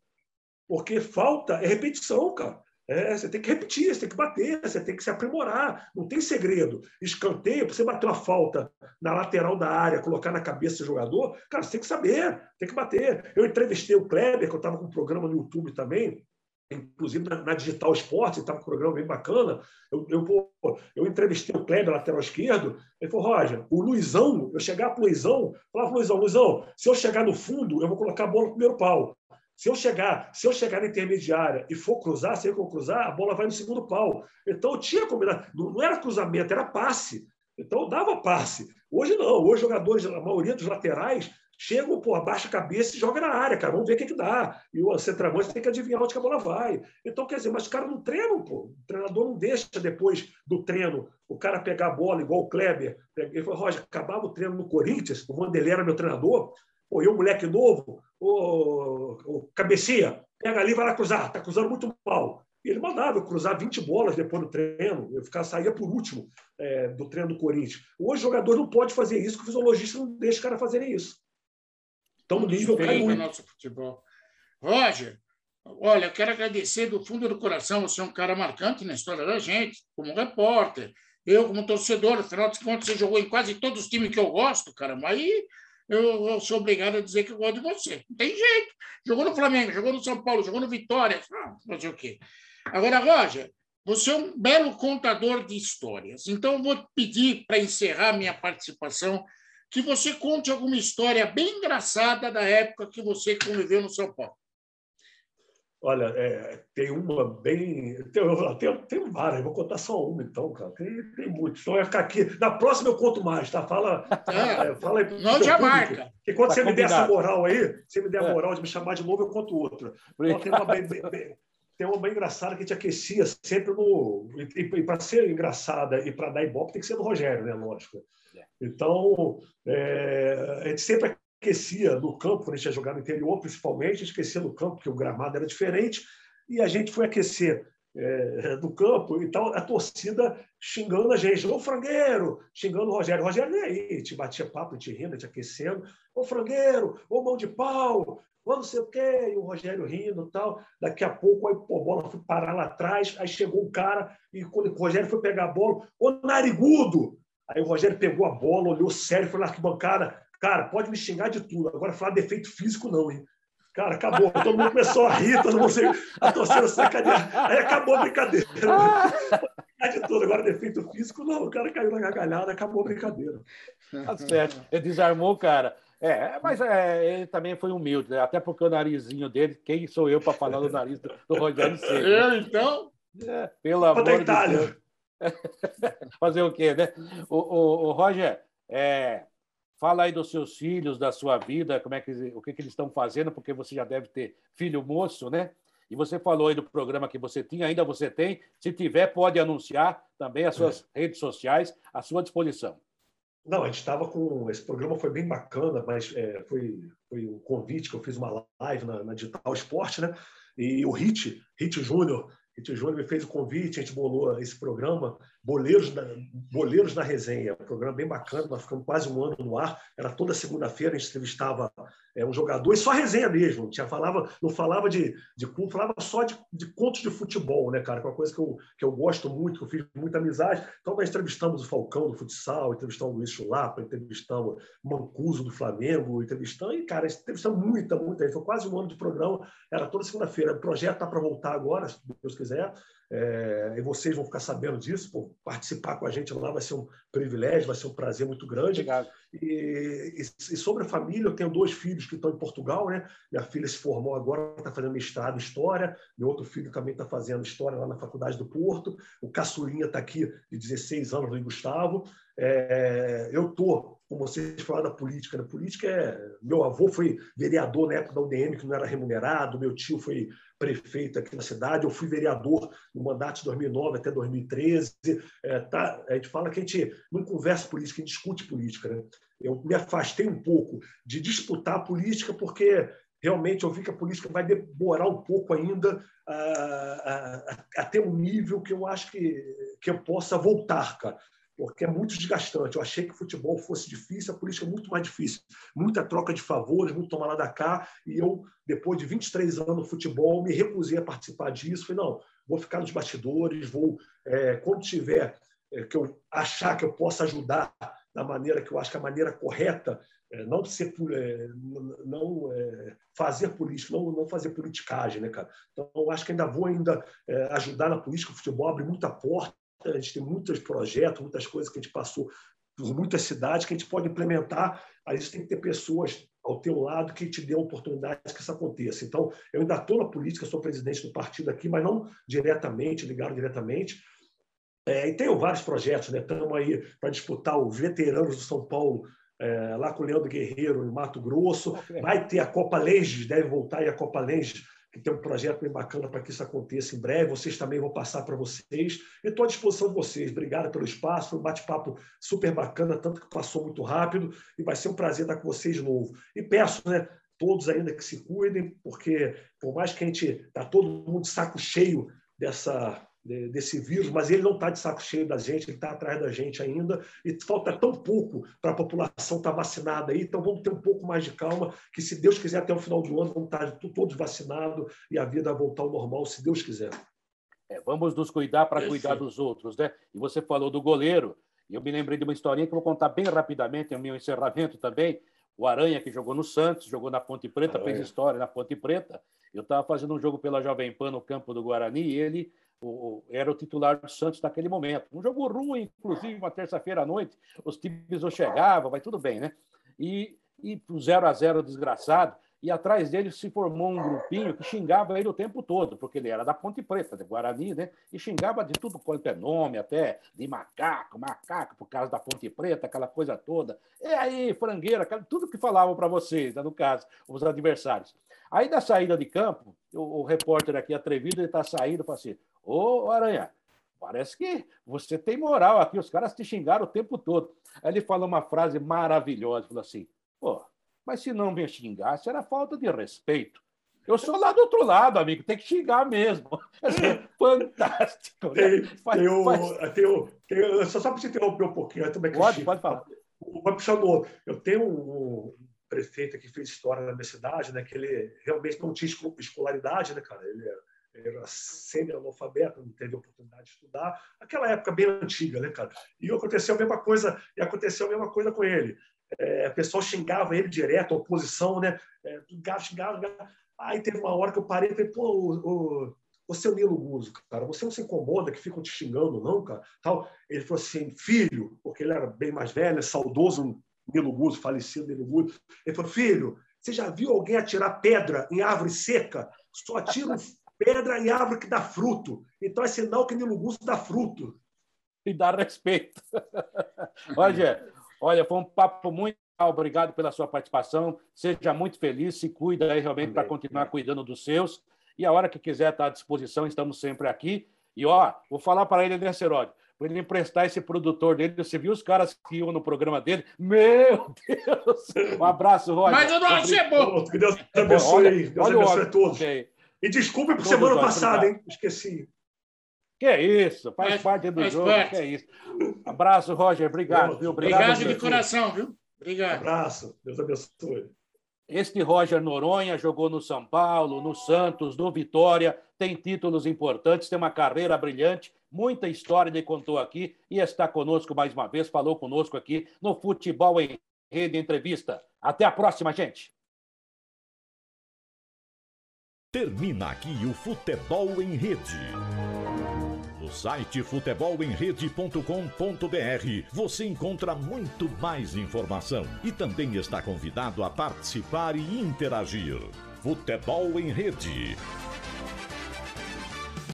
Porque falta é repetição, cara. É, você tem que repetir, você tem que bater, você tem que se aprimorar. Não tem segredo. Escanteio, para você bater uma falta na lateral da área, colocar na cabeça do jogador, cara, você tem que saber, tem que bater. Eu entrevistei o Kleber, que eu estava com um programa no YouTube também, inclusive na, na Digital Esporte, estava um programa bem bacana. Eu, eu, eu entrevistei o Kleber, lateral esquerdo. Ele falou: Roger, o Luizão, eu chegar para o Luizão, falava: Luizão, Luizão, se eu chegar no fundo, eu vou colocar a bola no primeiro pau. Se eu chegar, se eu chegar na intermediária e for cruzar, se eu cruzar, a bola vai no segundo pau. Então eu tinha combinado, não era cruzamento, era passe. Então dava passe. Hoje não, hoje jogadores, a maioria dos laterais chegam, pô, abaixa a cabeça e joga na área, cara. Vamos ver o que, que dá. E o centroavante tem que adivinhar onde que a bola vai. Então, quer dizer, mas os caras não treinam, pô. O treinador não deixa depois do treino o cara pegar a bola, igual o Kleber. Ele falou, Roger, acabava o treino no Corinthians, o Vanderlei era meu treinador. Pô, eu, moleque novo, o, o cabecia, pega ali vai lá cruzar. Tá cruzando muito mal. Ele mandava eu cruzar 20 bolas depois do treino, eu ficava, saía por último é, do treino do Corinthians. Hoje o jogador não pode fazer isso, que o fisiologista não deixa o cara fazerem isso. O nível cai muito. nosso futebol. Roger, olha, quero agradecer do fundo do coração. Você é um cara marcante na história da gente, como repórter. Eu, como torcedor, afinal de contas, você jogou em quase todos os times que eu gosto, cara. Mas aí eu, eu sou obrigado a dizer que eu gosto de você. Não tem jeito. Jogou no Flamengo, jogou no São Paulo, jogou no Vitória. Ah, fazer o quê? Agora, Roger, você é um belo contador de histórias. Então, eu vou pedir, para encerrar minha participação, que você conte alguma história bem engraçada da época que você conviveu no São Paulo. Olha, é, tem uma bem. Tem, tem, tem várias, vou contar só uma, então, cara. Tem, tem muito. Então vai ficar aqui. Na próxima eu conto mais, tá? Fala, é, é, fala aí. Não já marca. E quando tá você me der essa moral aí, você me der a é. moral de me chamar de novo, eu conto outra. Então, tem uma bem, bem, bem, tem uma bem engraçada que gente aquecia sempre no. E, e para ser engraçada e para dar ibope, tem que ser do Rogério, né? Lógico. Então, é, a gente sempre aquecia no campo, quando a gente ia jogar no interior, principalmente, a gente aquecia no campo, porque o gramado era diferente, e a gente foi aquecer é, do campo, então a torcida xingando a gente, ô frangueiro, xingando o Rogério. O Rogério nem aí, te batia papo, te rindo, te aquecendo, ô frangueiro, ô mão de pau, ô não sei o quê, e o Rogério rindo e tal. Daqui a pouco aí, pô, a bola foi parar lá atrás, aí chegou um cara, e quando o Rogério foi pegar a bola, ô narigudo! Aí o Rogério pegou a bola, olhou sério, foi na arquibancada, Cara, pode me xingar de tudo. Agora, falar defeito físico, não, hein? Cara, acabou. Todo mundo começou a rir, todo mundo a torcida sacanear. Aí acabou a brincadeira. de tudo. Agora, defeito físico, não. O cara caiu na gargalhada, acabou a brincadeira. Tá certo. Ele desarmou o cara. É, mas é, ele também foi humilde, né? até porque o narizinho dele, quem sou eu para falar do nariz do, do Rogério Ceni? Eu, então? É, pelo amor de Deus. Fazer o quê, né? O, o, o Roger, é, Fala aí dos seus filhos, da sua vida, como é que, o que, que eles estão fazendo, porque você já deve ter filho moço, né? E você falou aí do programa que você tinha, ainda você tem. Se tiver, pode anunciar também as suas é. redes sociais à sua disposição. Não, a gente estava com. Esse programa foi bem bacana, mas é, foi, foi um convite que eu fiz uma live na, na Digital Esporte, né? E o Hit, Hit Júnior, Hit Júnior me fez o convite, a gente bolou esse programa Boleiros na, Boleiros na Resenha, um programa bem bacana, nós ficamos quase um ano no ar, era toda segunda-feira, a gente entrevistava é, um jogador, e só resenha mesmo, tinha, falava, não falava de, de falava só de, de contos de futebol, né, cara, que é uma coisa que eu, que eu gosto muito, que eu fiz muita amizade, então nós entrevistamos o Falcão do futsal, entrevistamos o Luiz Chulapa, entrevistamos o Mancuso do Flamengo, entrevistamos, e cara, entrevistamos muita, muita, foi quase um ano de programa, era toda segunda-feira, o projeto está para voltar agora, se Deus quiser, é, e vocês vão ficar sabendo disso, por participar com a gente lá vai ser um privilégio, vai ser um prazer muito grande. Obrigado. E, e, e, sobre a família, eu tenho dois filhos que estão em Portugal, né? Minha filha se formou agora, está fazendo mestrado em História, meu outro filho também está fazendo História lá na Faculdade do Porto, o caçulinha está aqui de 16 anos, o Gustavo. É, eu estou, como vocês falaram da política, né? política é... Meu avô foi vereador na época da UDM, que não era remunerado, meu tio foi prefeito aqui na cidade, eu fui vereador no mandato de 2009 até 2013. É, tá, a gente fala que a gente não conversa política, a gente discute política. Né? Eu me afastei um pouco de disputar a política porque realmente eu vi que a política vai demorar um pouco ainda a, a, a, ter um nível que eu acho que, que eu possa voltar, cara porque é muito desgastante. Eu achei que o futebol fosse difícil, a política é muito mais difícil. Muita troca de favores, muito tomar lá da cá. E eu, depois de 23 anos no futebol, me recusei a participar disso. Falei, não, vou ficar nos bastidores, vou, é, quando tiver é, que eu achar que eu possa ajudar da maneira que eu acho que é a maneira correta, é, não ser é, não é, fazer política, não, não fazer politicagem, né, cara? Então, eu acho que ainda vou ainda ajudar na política, o futebol abre muita porta, a gente tem muitos projetos, muitas coisas que a gente passou por muitas cidades que a gente pode implementar. Aí você tem que ter pessoas ao teu lado que te dê a oportunidade que isso aconteça. Então, eu ainda estou na política, sou presidente do partido aqui, mas não diretamente, ligado diretamente. É, e tenho vários projetos, né? Estamos aí para disputar os veteranos do São Paulo, é, lá com o Leandro Guerreiro, em Mato Grosso. Vai ter a Copa Lenges, deve voltar aí a Copa Lenges que tem um projeto bem bacana para que isso aconteça em breve. Vocês também vão passar para vocês. E estou à disposição de vocês. Obrigado pelo espaço. Foi um bate-papo super bacana, tanto que passou muito rápido. E vai ser um prazer estar com vocês de novo. E peço, né, todos ainda que se cuidem, porque por mais que a gente está todo mundo saco cheio dessa desse vírus, mas ele não está de saco cheio da gente, ele está atrás da gente ainda, e falta tão pouco para a população estar tá vacinada aí, então vamos ter um pouco mais de calma, que se Deus quiser, até o final do ano, vamos estar tá todos vacinados e a vida voltar ao normal, se Deus quiser. É, vamos nos cuidar para cuidar dos outros, né? E você falou do goleiro, e eu me lembrei de uma historinha que eu vou contar bem rapidamente, é o meu encerramento também, o Aranha, que jogou no Santos, jogou na Ponte Preta, Aranha. fez história na Ponte Preta. Eu estava fazendo um jogo pela Jovem Pan no campo do Guarani e ele o, era o titular do Santos naquele momento. Um jogo ruim, inclusive, uma terça-feira à noite, os times não chegavam, vai tudo bem, né? E, e o 0 a 0 desgraçado, e atrás dele se formou um grupinho que xingava ele o tempo todo, porque ele era da Ponte Preta, de Guarani, né? E xingava de tudo quanto é nome, até de macaco, macaco, por causa da Ponte Preta, aquela coisa toda. E aí, frangueira, tudo que falavam para vocês, né, no caso, os adversários. Aí, da saída de campo, o, o repórter aqui atrevido, ele está saindo e fala assim: Ô, Aranha, parece que você tem moral aqui, os caras te xingaram o tempo todo. Aí ele falou uma frase maravilhosa, falou assim, pô, mas se não me xingasse, era falta de respeito. Eu sou lá do outro lado, amigo, tem que xingar mesmo. Fantástico. Tem, né? faz, tem, o, faz... tem, o, tem só, só para te interromper um pouquinho, eu também pode, pode falar. Vai puxar no outro. Eu tenho um prefeito que fez história na minha cidade, né, que ele realmente não tinha escolaridade, né, cara? Ele era era semi-analfabeto, não teve oportunidade de estudar. Aquela época bem antiga, né, cara? E aconteceu a mesma coisa, e aconteceu a mesma coisa com ele. É, o pessoal xingava ele direto, a oposição, né? É, xingava. Aí teve uma hora que eu parei e falei, pô, o, o, o Nilo Guzo, cara, você não se incomoda que ficam te xingando, não, cara? Tal. Ele falou assim, filho, porque ele era bem mais velho, saudoso Nilo Guzo, falecido Nilo Guzo. Ele falou, filho, você já viu alguém atirar pedra em árvore seca? Só atira pedra em árvore que dá fruto. Então é sinal que Nilo dá fruto. E dá respeito. Roger, olha, foi um papo muito obrigado pela sua participação. Seja muito feliz, se cuida aí realmente para continuar cuidando dos seus. E a hora que quiser estar à disposição, estamos sempre aqui. E ó, vou falar para ele, né, Seródio? Para ele emprestar esse produtor dele. Você viu os caras que iam no programa dele? Meu Deus! Um abraço, Roger. Mas o nosso é bom. Que Deus abençoe. Olha, Deus olha abençoe a todos. Okay. E desculpe por semana passada, hein? Esqueci. Que é isso, faz, faz parte do faz jogo, parte. que é isso. Abraço, Roger, obrigado. Viu? Obrigado, obrigado de coração, viu? Obrigado. Abraço, Deus abençoe. Este Roger Noronha jogou no São Paulo, no Santos, no Vitória, tem títulos importantes, tem uma carreira brilhante, muita história ele contou aqui e está conosco mais uma vez, falou conosco aqui no Futebol em Rede Entrevista. Até a próxima, gente. Termina aqui o Futebol em Rede. No site futebolemrede.com.br você encontra muito mais informação e também está convidado a participar e interagir. Futebol em Rede.